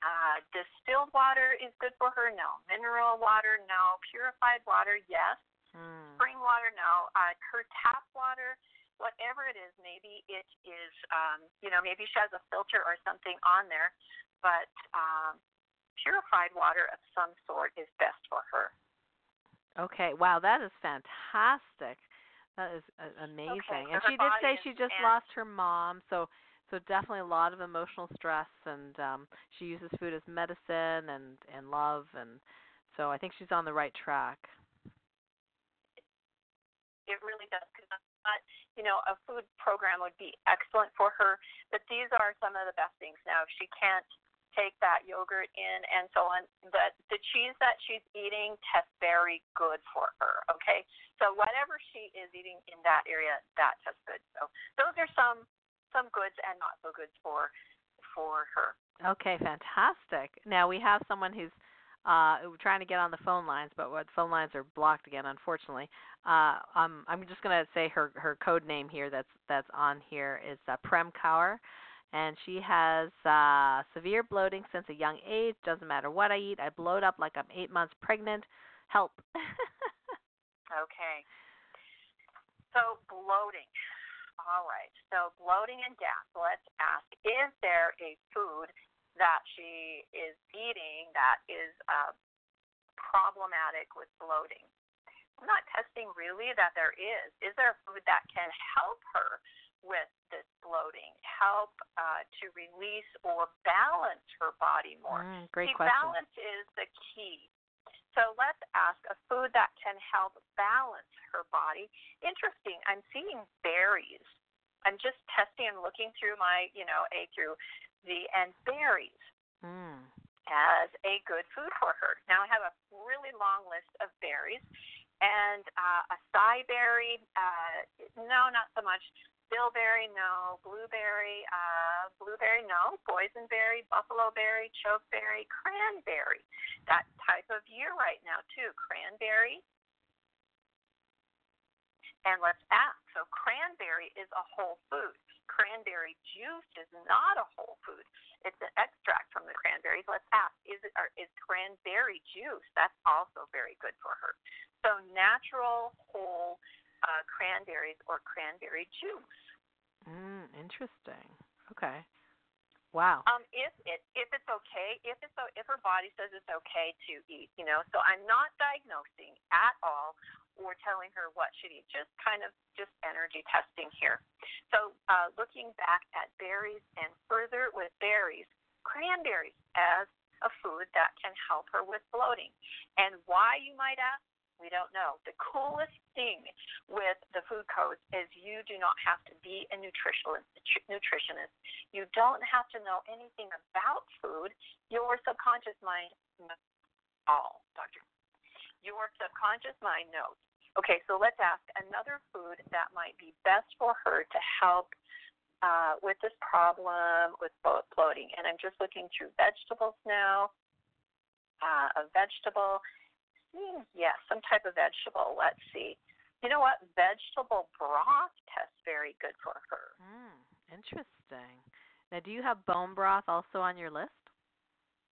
uh distilled water is good for her no mineral water no purified water yes Mm. spring water no uh her tap water whatever it is maybe it is um you know maybe she has a filter or something on there but um purified water of some sort is best for her Okay. Wow, that is fantastic. That is uh, amazing. so and she did say she just lost her mom, so so definitely a lot of emotional stress and um she uses food as medicine and and love and so I think she's on the right track. it really does because not you know a food program would be excellent for her but these are some of the best things now if she can't take that yogurt in and so on but the cheese that she's eating tests very good for her okay so whatever she is eating in that area that tests good so those are some some goods and not so goods for for her Okay, fantastic. Now we have someone who's uh trying to get on the phone lines, but what phone lines are blocked again, unfortunately. Uh um I'm just going to say her her code name here that's that's on here is uh, Prem Kaur and she has uh severe bloating since a young age, doesn't matter what I eat. I bloat up like I'm 8 months pregnant. Help. <laughs> Okay. So bloating. All right. So bloating and gas. Let's ask: Is there a food that she is eating that is uh, problematic with bloating? I'm not testing really that there is. Is there a food that can help her with this bloating, help uh, to release or balance her body more? Mm, great See, question. balance is the key. So let's ask a food that can help balance her body. Interesting. I'm seeing berries. I'm just testing and looking through my, you know, A through Z, and berries Mm. as a good food for her. Now I have a really long list of berries, and uh, acai berry. Uh, no, not so much. Bilberry, no. Blueberry, uh, blueberry, no. Boysenberry, buffalo berry, chokeberry, cranberry. That type of year right now too. Cranberry. And let's ask. So cranberry is a whole food. Cranberry juice is not a whole food. It's an extract from the cranberries. Let's ask, is it or is cranberry juice? That's also very good for her. So natural whole uh, cranberries or cranberry juice. Mm, interesting. Okay. Wow. Um, if it if it's okay, if it's if her body says it's okay to eat, you know. So I'm not diagnosing at all or telling her what she should eat. Just kind of just energy testing here. So uh, looking back at berries and further with berries, cranberries as a food that can help her with bloating. And why you might ask, we don't know. The coolest thing with the food codes is you do not have to be a nutritionist. Nutritionist. You don't have to know anything about food. Your subconscious mind knows all, Doctor. Your subconscious mind knows. Okay, so let's ask another food that might be best for her to help uh, with this problem with bloating. And I'm just looking through vegetables now. Uh, a vegetable Hmm, yes, some type of vegetable. Let's see. You know what? Vegetable broth tests very good for her. Mm, interesting. Now, do you have bone broth also on your list?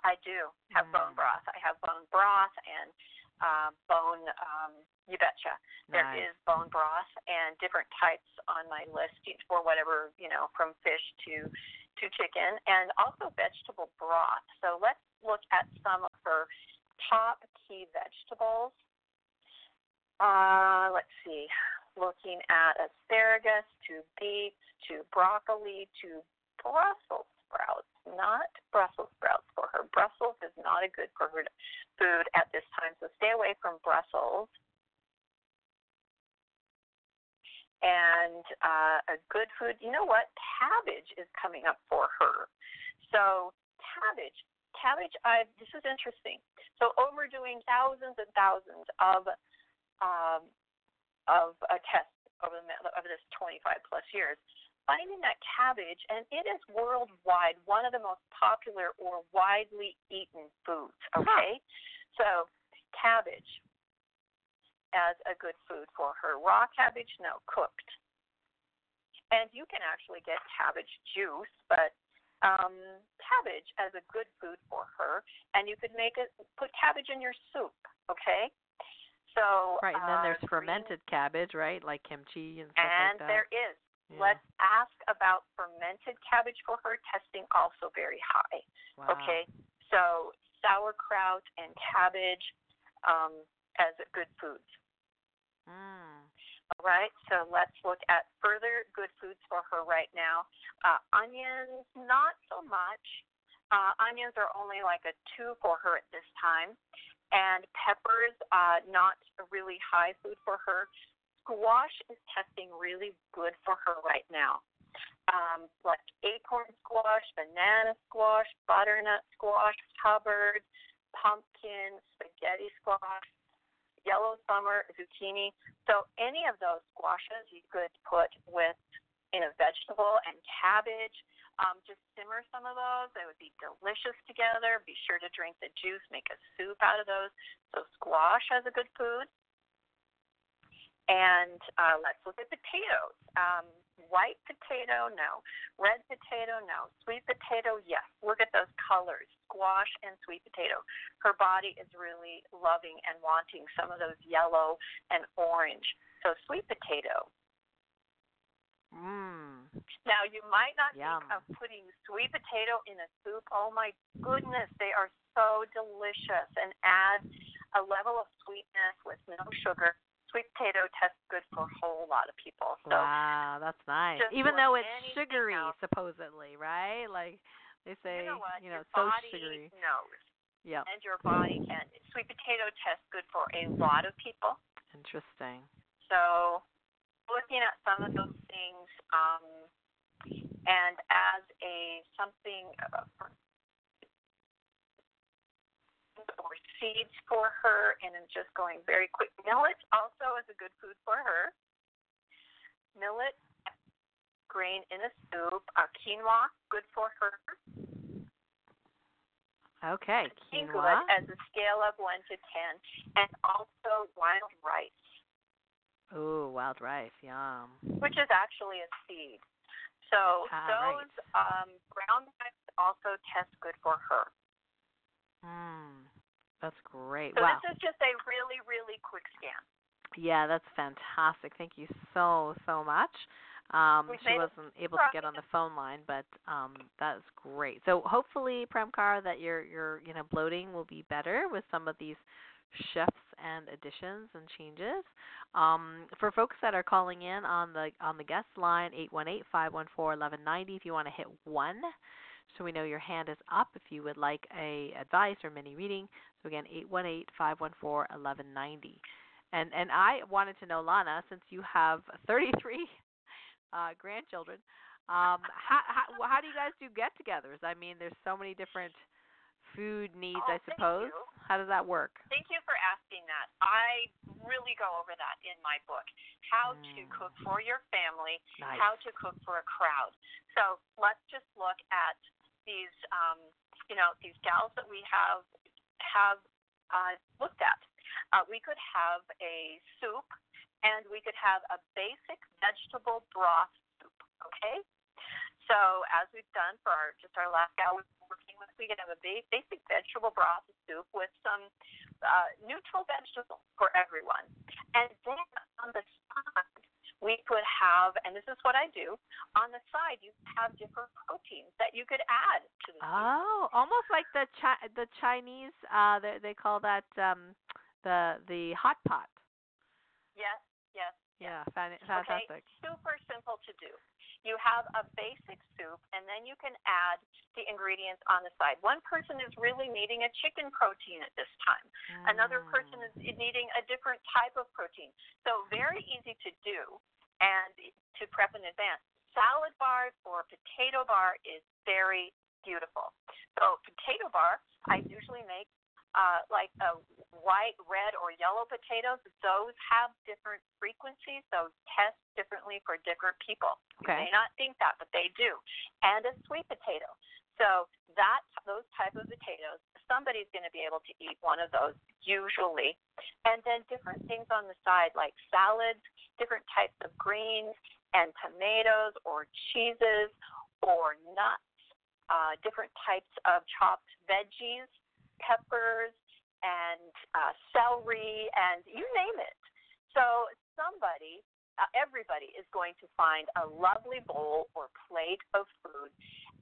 I do have mm. bone broth. I have bone broth and uh, bone. Um, you betcha. Nice. There is bone broth and different types on my list for whatever you know, from fish to to chicken, and also vegetable broth. So let's look at some of her top key vegetables. Uh, let's see, looking at asparagus to beets to broccoli to Brussels sprouts. Not Brussels sprouts for her. Brussels is not a good food at this time, so stay away from Brussels. And uh, a good food, you know what? Cabbage is coming up for her. So cabbage, cabbage. I this is interesting. So over doing thousands and thousands of um, of a test over the over this 25 plus years, finding that cabbage, and it is worldwide one of the most popular or widely eaten foods. Okay, huh. so cabbage as a good food for her. Raw cabbage, no, cooked. And you can actually get cabbage juice, but um, cabbage as a good food for her, and you could make it put cabbage in your soup. Okay, so right, and then uh, there's fermented green, cabbage, right, like kimchi and stuff and like that. And there is. Yeah. Let's ask about fermented cabbage for her. Testing also very high. Wow. Okay, so sauerkraut and cabbage um, as good foods. Mm. All right, so let's look at further good foods for her right now. Uh, onions, not so much. Uh, onions are only like a two for her at this time. And peppers, uh, not a really high food for her. Squash is testing really good for her right now. Um, like acorn squash, banana squash, butternut squash, Hubbard, pumpkin, spaghetti squash, yellow summer, zucchini. So any of those squashes you could put with in a vegetable and cabbage. Um, just simmer some of those. They would be delicious together. Be sure to drink the juice. Make a soup out of those. So squash has a good food. And uh, let's look at potatoes. Um, white potato, no. Red potato, no. Sweet potato, yes. Look at those colors squash and sweet potato. Her body is really loving and wanting some of those yellow and orange. So, sweet potato. Mm. Now, you might not Yum. think of putting sweet potato in a soup. Oh, my goodness, they are so delicious and add a level of sweetness with no sugar sweet potato tastes good for a whole lot of people. So wow, that's nice. Even though it's sugary, else. supposedly, right? Like they say, you know, what? you know your so body sugary. knows. Yeah. And your body can. Sweet potato tastes good for a lot of people. Interesting. So, looking at some of those things, um, and as a something uh, or seeds for her, and I'm just going very quick. Millet also is a good food for her. Millet, grain in a soup. Uh, quinoa, good for her. Okay, quinoa. as a scale of 1 to 10. And also wild rice. Ooh, wild rice, yum. Which is actually a seed. So ah, those right. um, brown rice also test good for her. Mm, that's great. So wow. this is just a really, really quick scan. Yeah, that's fantastic. Thank you so, so much. Um, she wasn't able to get on the phone line, but um, that's great. So hopefully, Prem Kaur, that your your you know bloating will be better with some of these shifts and additions and changes. Um, for folks that are calling in on the on the guest line, eight one eight five one four eleven ninety. If you want to hit one, so we know your hand is up. If you would like a advice or mini reading, so again eight one eight five one four eleven ninety. And and I wanted to know, Lana, since you have <laughs> 33 uh, grandchildren. Um, how, how how do you guys do get-togethers? I mean, there's so many different food needs, oh, I suppose. How does that work? Thank you for asking that. I really go over that in my book. How mm. to cook for your family, nice. how to cook for a crowd. So let's just look at these, um, you know, these gals that we have have uh, looked at. Uh, we could have a soup and we could have a basic vegetable broth soup. Okay, so as we've done for our just our last we're working with, we could have a basic vegetable broth soup with some uh, neutral vegetables for everyone, and then on the side we could have, and this is what I do, on the side you have different proteins that you could add to the Oh, almost like the chi- the Chinese, uh, they, they call that um, the the hot pot. Yes, Yes. Yeah, fantastic. Okay, super simple to do. You have a basic soup, and then you can add the ingredients on the side. One person is really needing a chicken protein at this time. Mm. Another person is needing a different type of protein. So very easy to do and to prep in advance. Salad bar or potato bar is very beautiful. So potato bar, I usually make uh, like a white, red, or yellow potatoes, those have different frequencies. Those test differently for different people. Okay. You may not think that, but they do. And a sweet potato. So that those type of potatoes, somebody's going to be able to eat one of those usually. And then different things on the side like salads, different types of greens and tomatoes or cheeses or nuts, uh, different types of chopped veggies peppers and uh, celery and you name it. So somebody, uh, everybody is going to find a lovely bowl or plate of food,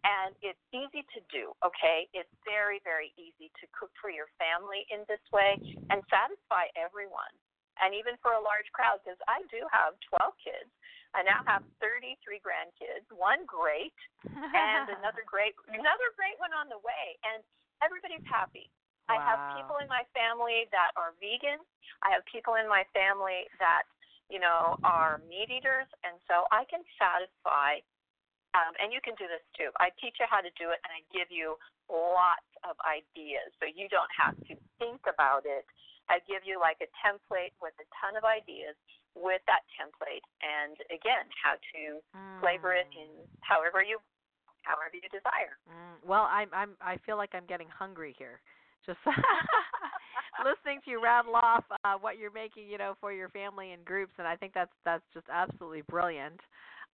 and it's easy to do. Okay, it's very very easy to cook for your family in this way and satisfy everyone, and even for a large crowd. Because I do have 12 kids. I now have 33 grandkids, one great, and <laughs> another great another great one on the way, and everybody's happy. Wow. I have people in my family that are vegan. I have people in my family that, you know, are meat eaters, and so I can satisfy. Um, and you can do this too. I teach you how to do it, and I give you lots of ideas, so you don't have to think about it. I give you like a template with a ton of ideas with that template, and again, how to mm. flavor it in however you however you desire. Mm. Well, I'm I'm I feel like I'm getting hungry here just <laughs> listening to you rattle off uh, what you're making, you know, for your family and groups, and I think that's that's just absolutely brilliant.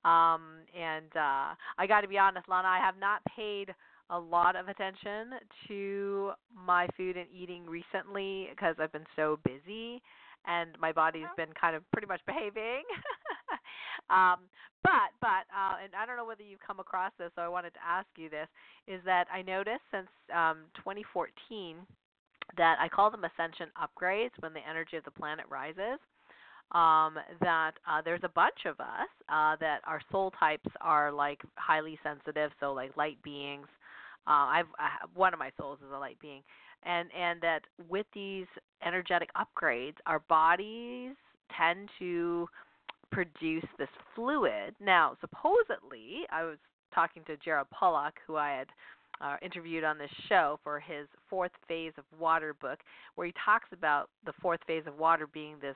Um, and uh, I got to be honest, Lana, I have not paid a lot of attention to my food and eating recently because I've been so busy and my body's been kind of pretty much behaving. <laughs> um, but but uh, and I don't know whether you've come across this, so I wanted to ask you this: is that I noticed since um, 2014 that I call them ascension upgrades when the energy of the planet rises. Um, that uh, there's a bunch of us uh, that our soul types are like highly sensitive, so like light beings. Uh, I've I, one of my souls is a light being, and and that with these energetic upgrades, our bodies tend to produce this fluid. Now, supposedly, I was talking to Gerald Pollack, who I had uh, interviewed on this show for his fourth phase of water book, where he talks about the fourth phase of water being this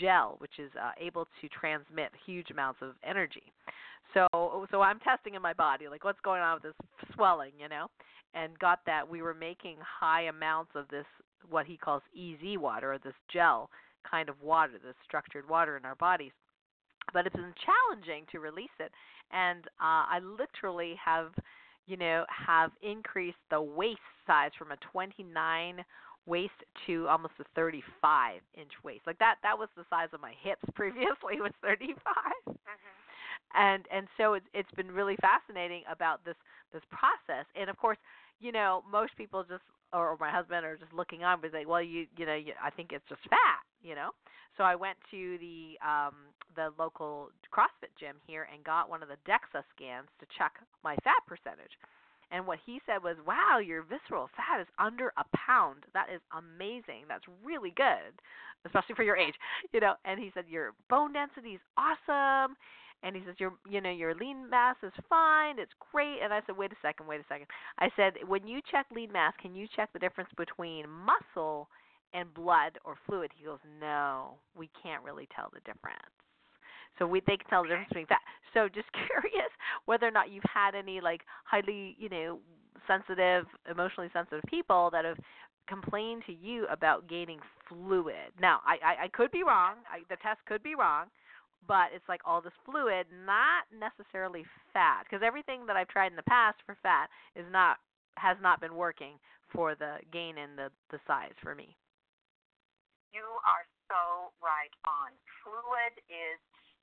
gel, which is uh, able to transmit huge amounts of energy. So, so I'm testing in my body, like what's going on with this swelling, you know, and got that we were making high amounts of this what he calls EZ water or this gel kind of water, this structured water in our bodies. But it's been challenging to release it, and uh, I literally have, you know, have increased the waist size from a 29 waist to almost a 35 inch waist. Like that that was the size of my hips <laughs> previously was 35. Mm-hmm. And and so it's it's been really fascinating about this this process. And of course, you know, most people just or my husband are just looking on but say, well, you you know, you, I think it's just fat, you know. So I went to the um the local CrossFit gym here and got one of the DEXA scans to check my fat percentage. And what he said was, "Wow, your visceral fat is under a pound. That is amazing. That's really good, especially for your age, <laughs> you know." And he said your bone density is awesome. And he says your you know your lean mass is fine. It's great. And I said, "Wait a second, wait a second. I said, "When you check lean mass, can you check the difference between muscle and blood or fluid?" He goes, "No, we can't really tell the difference." So we they can tell the difference between that. So just <laughs> curious whether or not you've had any like highly, you know, sensitive, emotionally sensitive people that have complained to you about gaining fluid. Now, I I, I could be wrong. I, the test could be wrong, but it's like all this fluid, not necessarily fat, because everything that I've tried in the past for fat is not has not been working for the gain in the the size for me. You are so right on. Fluid is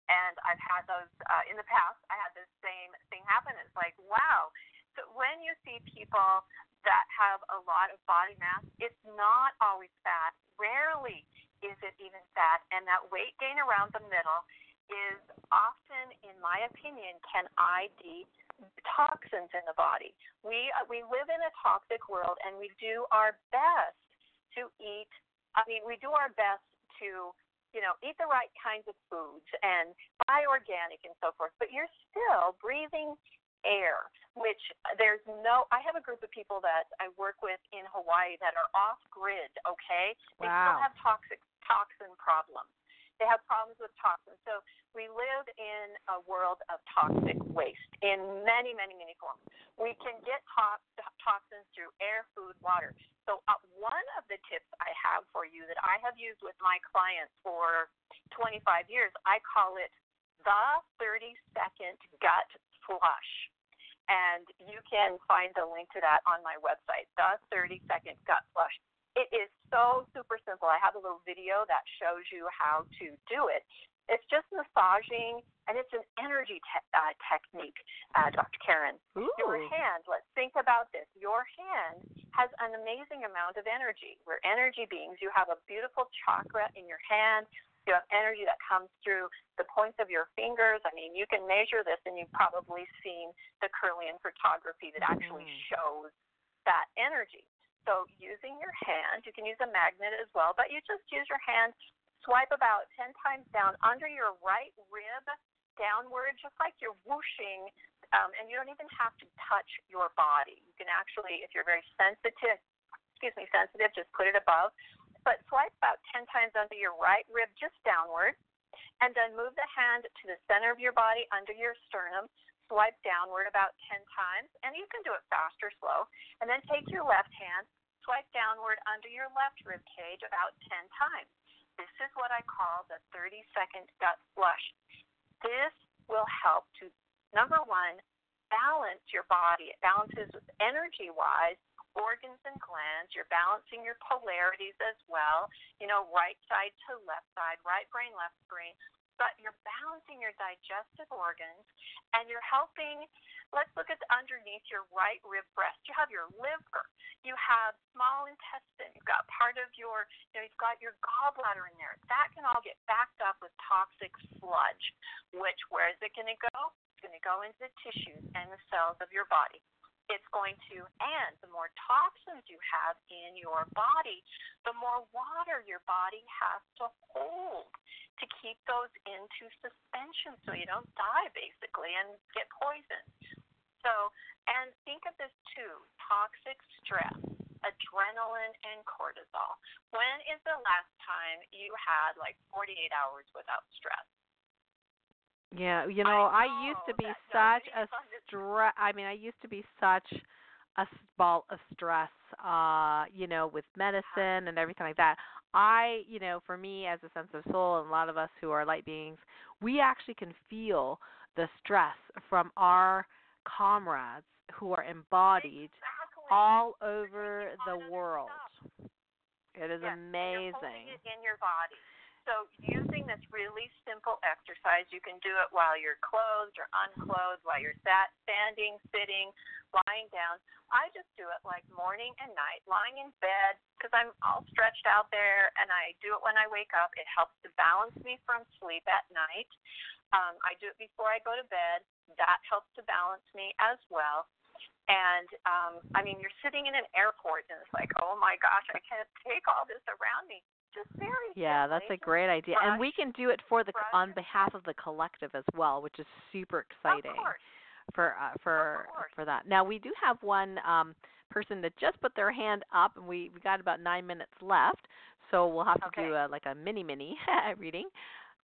and I've had those uh, in the past. I had the same thing happen. It's like, wow. So when you see people that have a lot of body mass, it's not always fat. Rarely is it even fat, and that weight gain around the middle is often, in my opinion, can ID toxins in the body. We uh, we live in a toxic world, and we do our best to eat. I mean, we do our best to you know, eat the right kinds of foods and buy organic and so forth, but you're still breathing air, which there's no I have a group of people that I work with in Hawaii that are off grid, okay? They still have toxic toxin problems. They have problems with toxins. So we live in a world of toxic waste in many, many, many forms. We can get to- toxins through air, food, water. So uh, one of the tips I have for you that I have used with my clients for 25 years, I call it the 30 second gut flush. And you can find the link to that on my website, the 30 second gut flush. It is so super simple. I have a little video that shows you how to do it. It's just massaging, and it's an energy te- uh, technique, uh, Dr. Karen. Ooh. Your hand, let's think about this. Your hand has an amazing amount of energy. We're energy beings. You have a beautiful chakra in your hand. You have energy that comes through the points of your fingers. I mean, you can measure this, and you've probably seen the Kirlian photography that actually mm. shows that energy. So using your hand, you can use a magnet as well, but you just use your hand, swipe about 10 times down under your right rib downward, just like you're whooshing, um, and you don't even have to touch your body. You can actually, if you're very sensitive, excuse me, sensitive, just put it above. But swipe about 10 times under your right rib, just downward, and then move the hand to the center of your body under your sternum swipe downward about 10 times, and you can do it fast or slow. And then take your left hand, swipe downward under your left rib cage about 10 times. This is what I call the 30 second gut flush. This will help to, number one, balance your body. It balances energy wise organs and glands. You're balancing your polarities as well. You know, right side to left side, right brain, left brain but you're balancing your digestive organs and you're helping. Let's look at underneath your right rib breast. You have your liver, you have small intestine, you've got part of your, you know, you've got your gallbladder in there. That can all get backed up with toxic sludge, which where is it going to go? It's going to go into the tissues and the cells of your body it's going to, and the more toxins you have in your body, the more water your body has to hold to keep those into suspension so you don't die basically and get poisoned. So, and think of this too toxic stress, adrenaline, and cortisol. When is the last time you had like 48 hours without stress? Yeah, you know, I, I used to be such a <laughs> stress. I mean, I used to be such a ball of stress. Uh, you know, with medicine and everything like that. I, you know, for me as a sense of soul, and a lot of us who are light beings, we actually can feel the stress from our comrades who are embodied Exactly. all over the world. It is Yes, and You're holding amazing. it in your body. So using this really simple exercise, you can do it while you're clothed or unclothed, while you're sat, standing, sitting, lying down. I just do it like morning and night, lying in bed because I'm all stretched out there, and I do it when I wake up. It helps to balance me from sleep at night. Um, I do it before I go to bed. That helps to balance me as well. And um, I mean, you're sitting in an airport, and it's like, oh my gosh, I can't take all this around me. Just very Yeah, that's a great idea, and we can do it for the brush on behalf of the collective as well, which is super Of exciting course. for uh, for for that. Now we do have one um, person that just put their hand up, and we we got about nine minutes left, so we'll have to do a, like a mini mini <laughs> reading.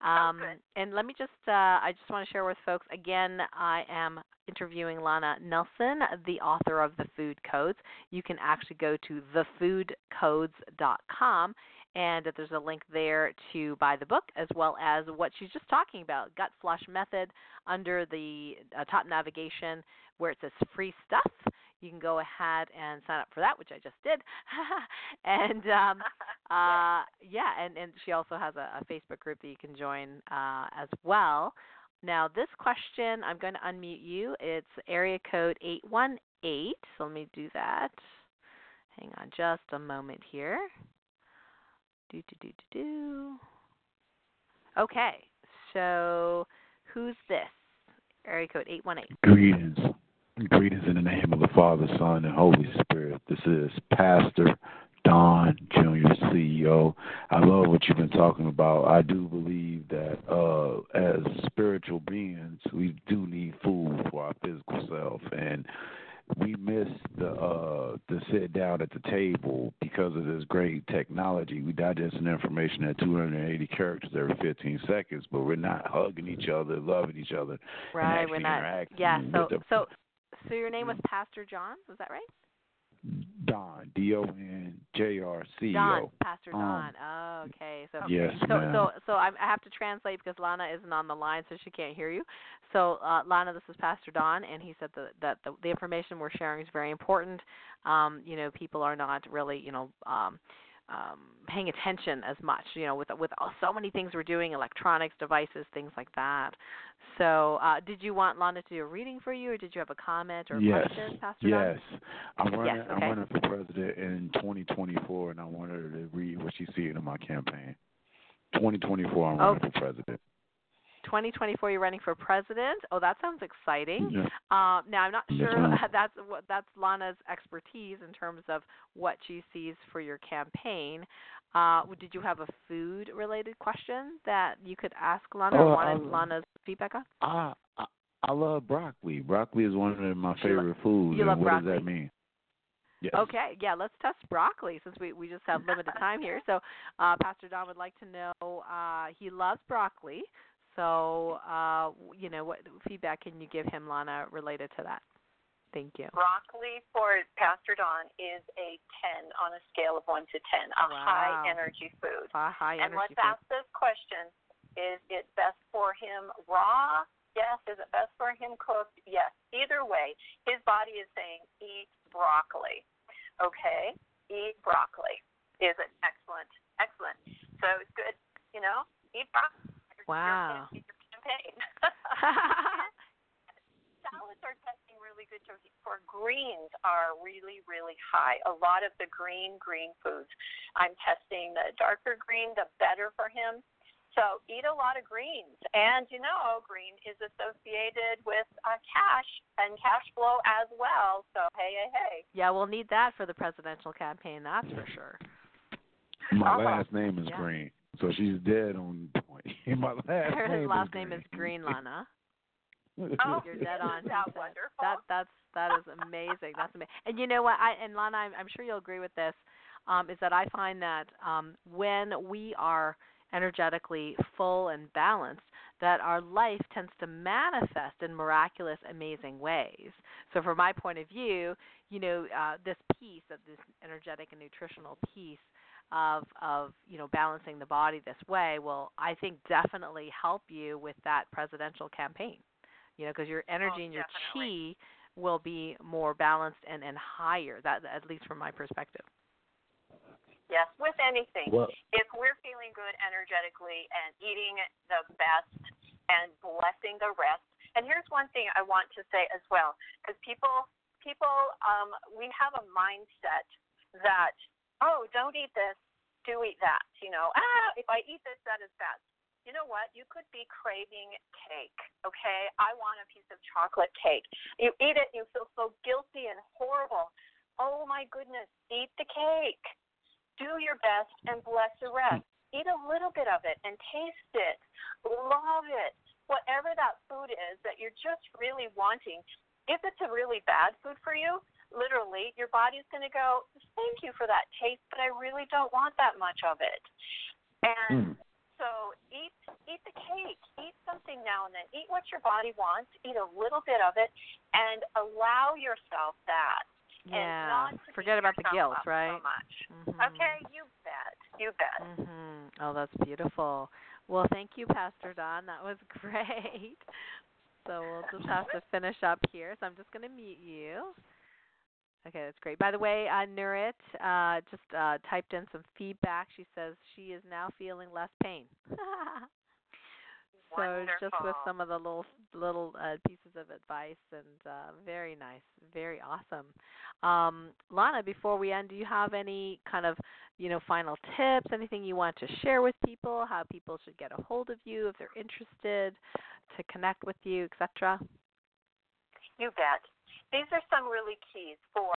Um, and let me just uh, I just want to share with folks again. I am interviewing Lana Nelson, the author of the Food Codes. You can actually go to thefoodcodes.com and there's a link there to buy the book as well as what she's just talking about gut flush method under the uh, top navigation where it says free stuff. You can go ahead and sign up for that which i just did. <laughs> And um, <laughs> uh, yeah and, and she also has a, a facebook group that you can join uh, as well. Now this question i'm going to unmute you. It's area code 818 so let me do that. Hang on just a moment here do do do do do. Okay, so who's this? Area code eight one eight. Greetings. Greetings in the name of the Father, Son, and Holy Spirit. This is Pastor Don Jr., CEO. I love what you've been talking about. I do believe that uh, as spiritual beings, we do need food for our physical self. And we miss the uh the sit down at the table because of this great technology. We digest information at 280 characters every 15 seconds, but we're not hugging each other, loving each other, Right, we're not. interacting Yeah. So the so so your name was Pastor John, was that right? Don D O N J R C Don, O. Pastor Um, Don. Oh, okay. So Yes, so ma'am. so so I'm, have to translate because Lana isn't on the line, so she can't hear you. So uh, Lana, this is Pastor Don, and he said that that the, the information we're sharing is very important. Um, you know, people are not really, you know. Um, um, paying attention as much, you know, with with so many things we're doing, electronics, devices, things like that. So, uh, did you want Lana to do a reading for you, or did you have a comment or a yes, question, Pastor Don? yes. I'm <laughs> running. Yes, okay. I'm running for president in 2024, and I wanted her to read what she's seeing in my campaign. 2024, I'm running for president. 2024, you're running for president. Oh, that sounds exciting. Yeah. Uh, now, I'm not sure ma'am. <laughs> that's what that's Lana's expertise in terms of what she sees for your campaign. Uh, did you have a food-related question that you could ask Lana Oh, wanted I- Lana's feedback on? I, I I love broccoli. Broccoli is one of my You lo- favorite foods. you love what does broccoli? that mean? Yes. Okay, yeah, let's test broccoli since we we just have limited time here. So, uh, Pastor Don would like to know uh, he loves broccoli. So, uh, you know, what feedback can you give him, Lana, related to that? Thank you. Broccoli for Pastor Don is a 10 on a scale of 1 to 10, a Wow. high energy food. High, high and energy let's food. ask this question Is it best for him raw? Yes. Is it best for him cooked? Yes. Either way, his body is saying eat broccoli. Okay? Eat broccoli is an excellent, excellent. So it's good, you know, eat broccoli. Your- Wow. Your, your campaign. Salads are testing really good too. for greens are really, really high. A lot of the green, green foods. I'm testing the darker green, the better for him. So eat a lot of greens. And you know, green is associated with uh, cash and cash flow as well. So hey, hey, hey. yeah, we'll need that for the presidential campaign. That's for sure. My Uh-huh. last name is Yeah. Green, so she's dead on <laughs> point. My last Her name last is name is Green, Lana. <laughs> Oh, You're dead on. <laughs> Isn't that wonderful? That that's that is amazing. That's amazing. And you know what? I and Lana, I'm, I'm sure you'll agree with this. Um, is that I find that um, when we are energetically full and balanced, that our life tends to manifest in miraculous, amazing ways. So, from my point of view, you know, uh, this piece of this energetic and nutritional piece of of you know balancing the body this way will, I think, definitely help you with that presidential campaign. You know, because your energy Oh, and your definitely. chi will be more balanced and and higher. That at least from my perspective. Yes, with anything. Well, if we're feeling good energetically and eating the best and blessing the rest. And here's one thing I want to say as well, because people people um, we have a mindset that oh don't eat this, do eat that. You know ah if I eat this that is bad. You know what? You could be craving cake. Okay, I want a piece of chocolate cake. You eat it, you feel so guilty and horrible. Oh my goodness, eat the cake do your best and bless the rest. Eat a little bit of it and taste it. Love it. Whatever that food is that you're just really wanting, if it's a really bad food for you, literally, your body's going to go, thank you for that taste, but I really don't want that much of it. And mm, so eat eat the cake. Eat something now and then. Eat what your body wants. Eat a little bit of it and allow yourself that. and Yeah. not Forget about the guilt, up right? So much. Mhm. Okay, you bet. You bet. Mhm. Oh, that's beautiful. Well, thank you, Pastor Don. That was <laughs> great. So we'll just have to finish up here. So I'm just going to mute you. Okay, that's great. By the way, uh, Nurit uh, just uh, typed in some feedback. She says she is now feeling less pain. <laughs> so just with some of the little little uh, pieces of advice, and uh, very nice, very awesome. Um, Lana, before we end, do you have any kind of you know final tips, anything you want to share with people, how people should get a hold of you if they're interested to connect with you, etc. You bet. These are some really keys for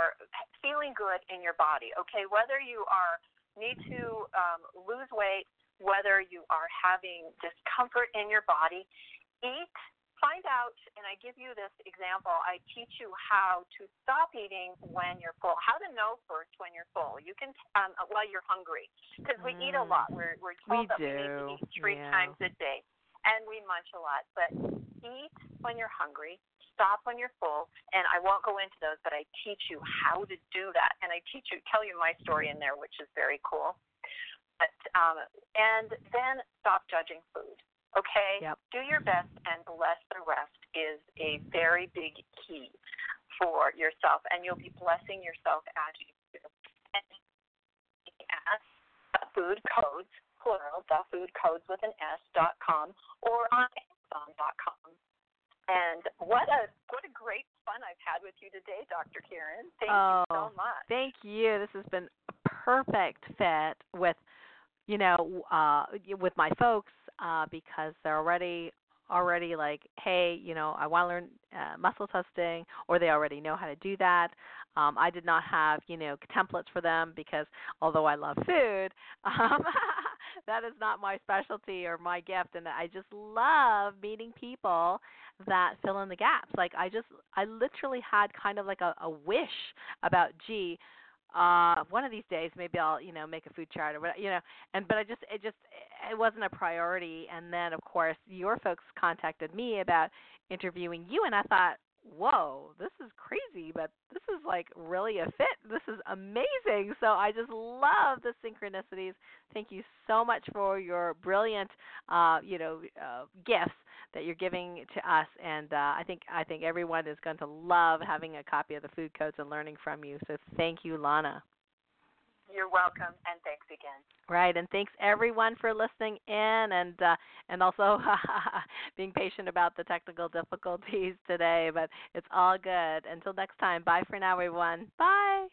feeling good in your body. Okay, whether you are need to um, lose weight, whether you are having discomfort in your body, eat. Find out, and I give you this example. I teach you how to stop eating when you're full. How to know first when you're full. You can um, while you're hungry, because we eat a Mm. lot. We're we're We told that we need to eat three yeah. times a day, and we munch a lot. But eat when you're hungry stop when you're full and i won't go into those but i teach you how to do that. And i teach you tell you my story in there which is very cool. But um and then stop judging food okay? Yep. do your best and bless the rest is a very big key for yourself and you'll be blessing yourself as you do. And ask food codes plural the food codes with an s dot com or on amazon dot com and what a what a great fun I've had with you today, Dr. Karen. Thank you so Oh, much. Thank you. This has been a perfect fit with, you know, uh, with my folks uh, because they're already already like, hey, you know, I want to learn uh, muscle testing, or they already know how to do that. Um, I did not have, you know, templates for them because although I love food, <laughs> um, that is not my specialty or my gift, and I just love meeting people that fill in the gaps. Like I just I literally had kind of like a, a wish about gee, uh one of these days maybe I'll, you know, make a food chart or whatever, you know, and but I just it just it wasn't a priority and then of course your folks contacted me about interviewing you and I thought, "Whoa, this is crazy, but this is like really a fit. This is amazing." So I just love the synchronicities. Thank you so much for your brilliant uh, you know, uh, gifts that you're giving to us and uh, I think I think everyone is going to love having a copy of the food codes and learning from you. So thank you, Lana. You're welcome and thanks again. Right, and thanks everyone for listening in and uh, and also <laughs> being patient about the technical difficulties today, but it's all good. Until next time, bye for now everyone. Bye.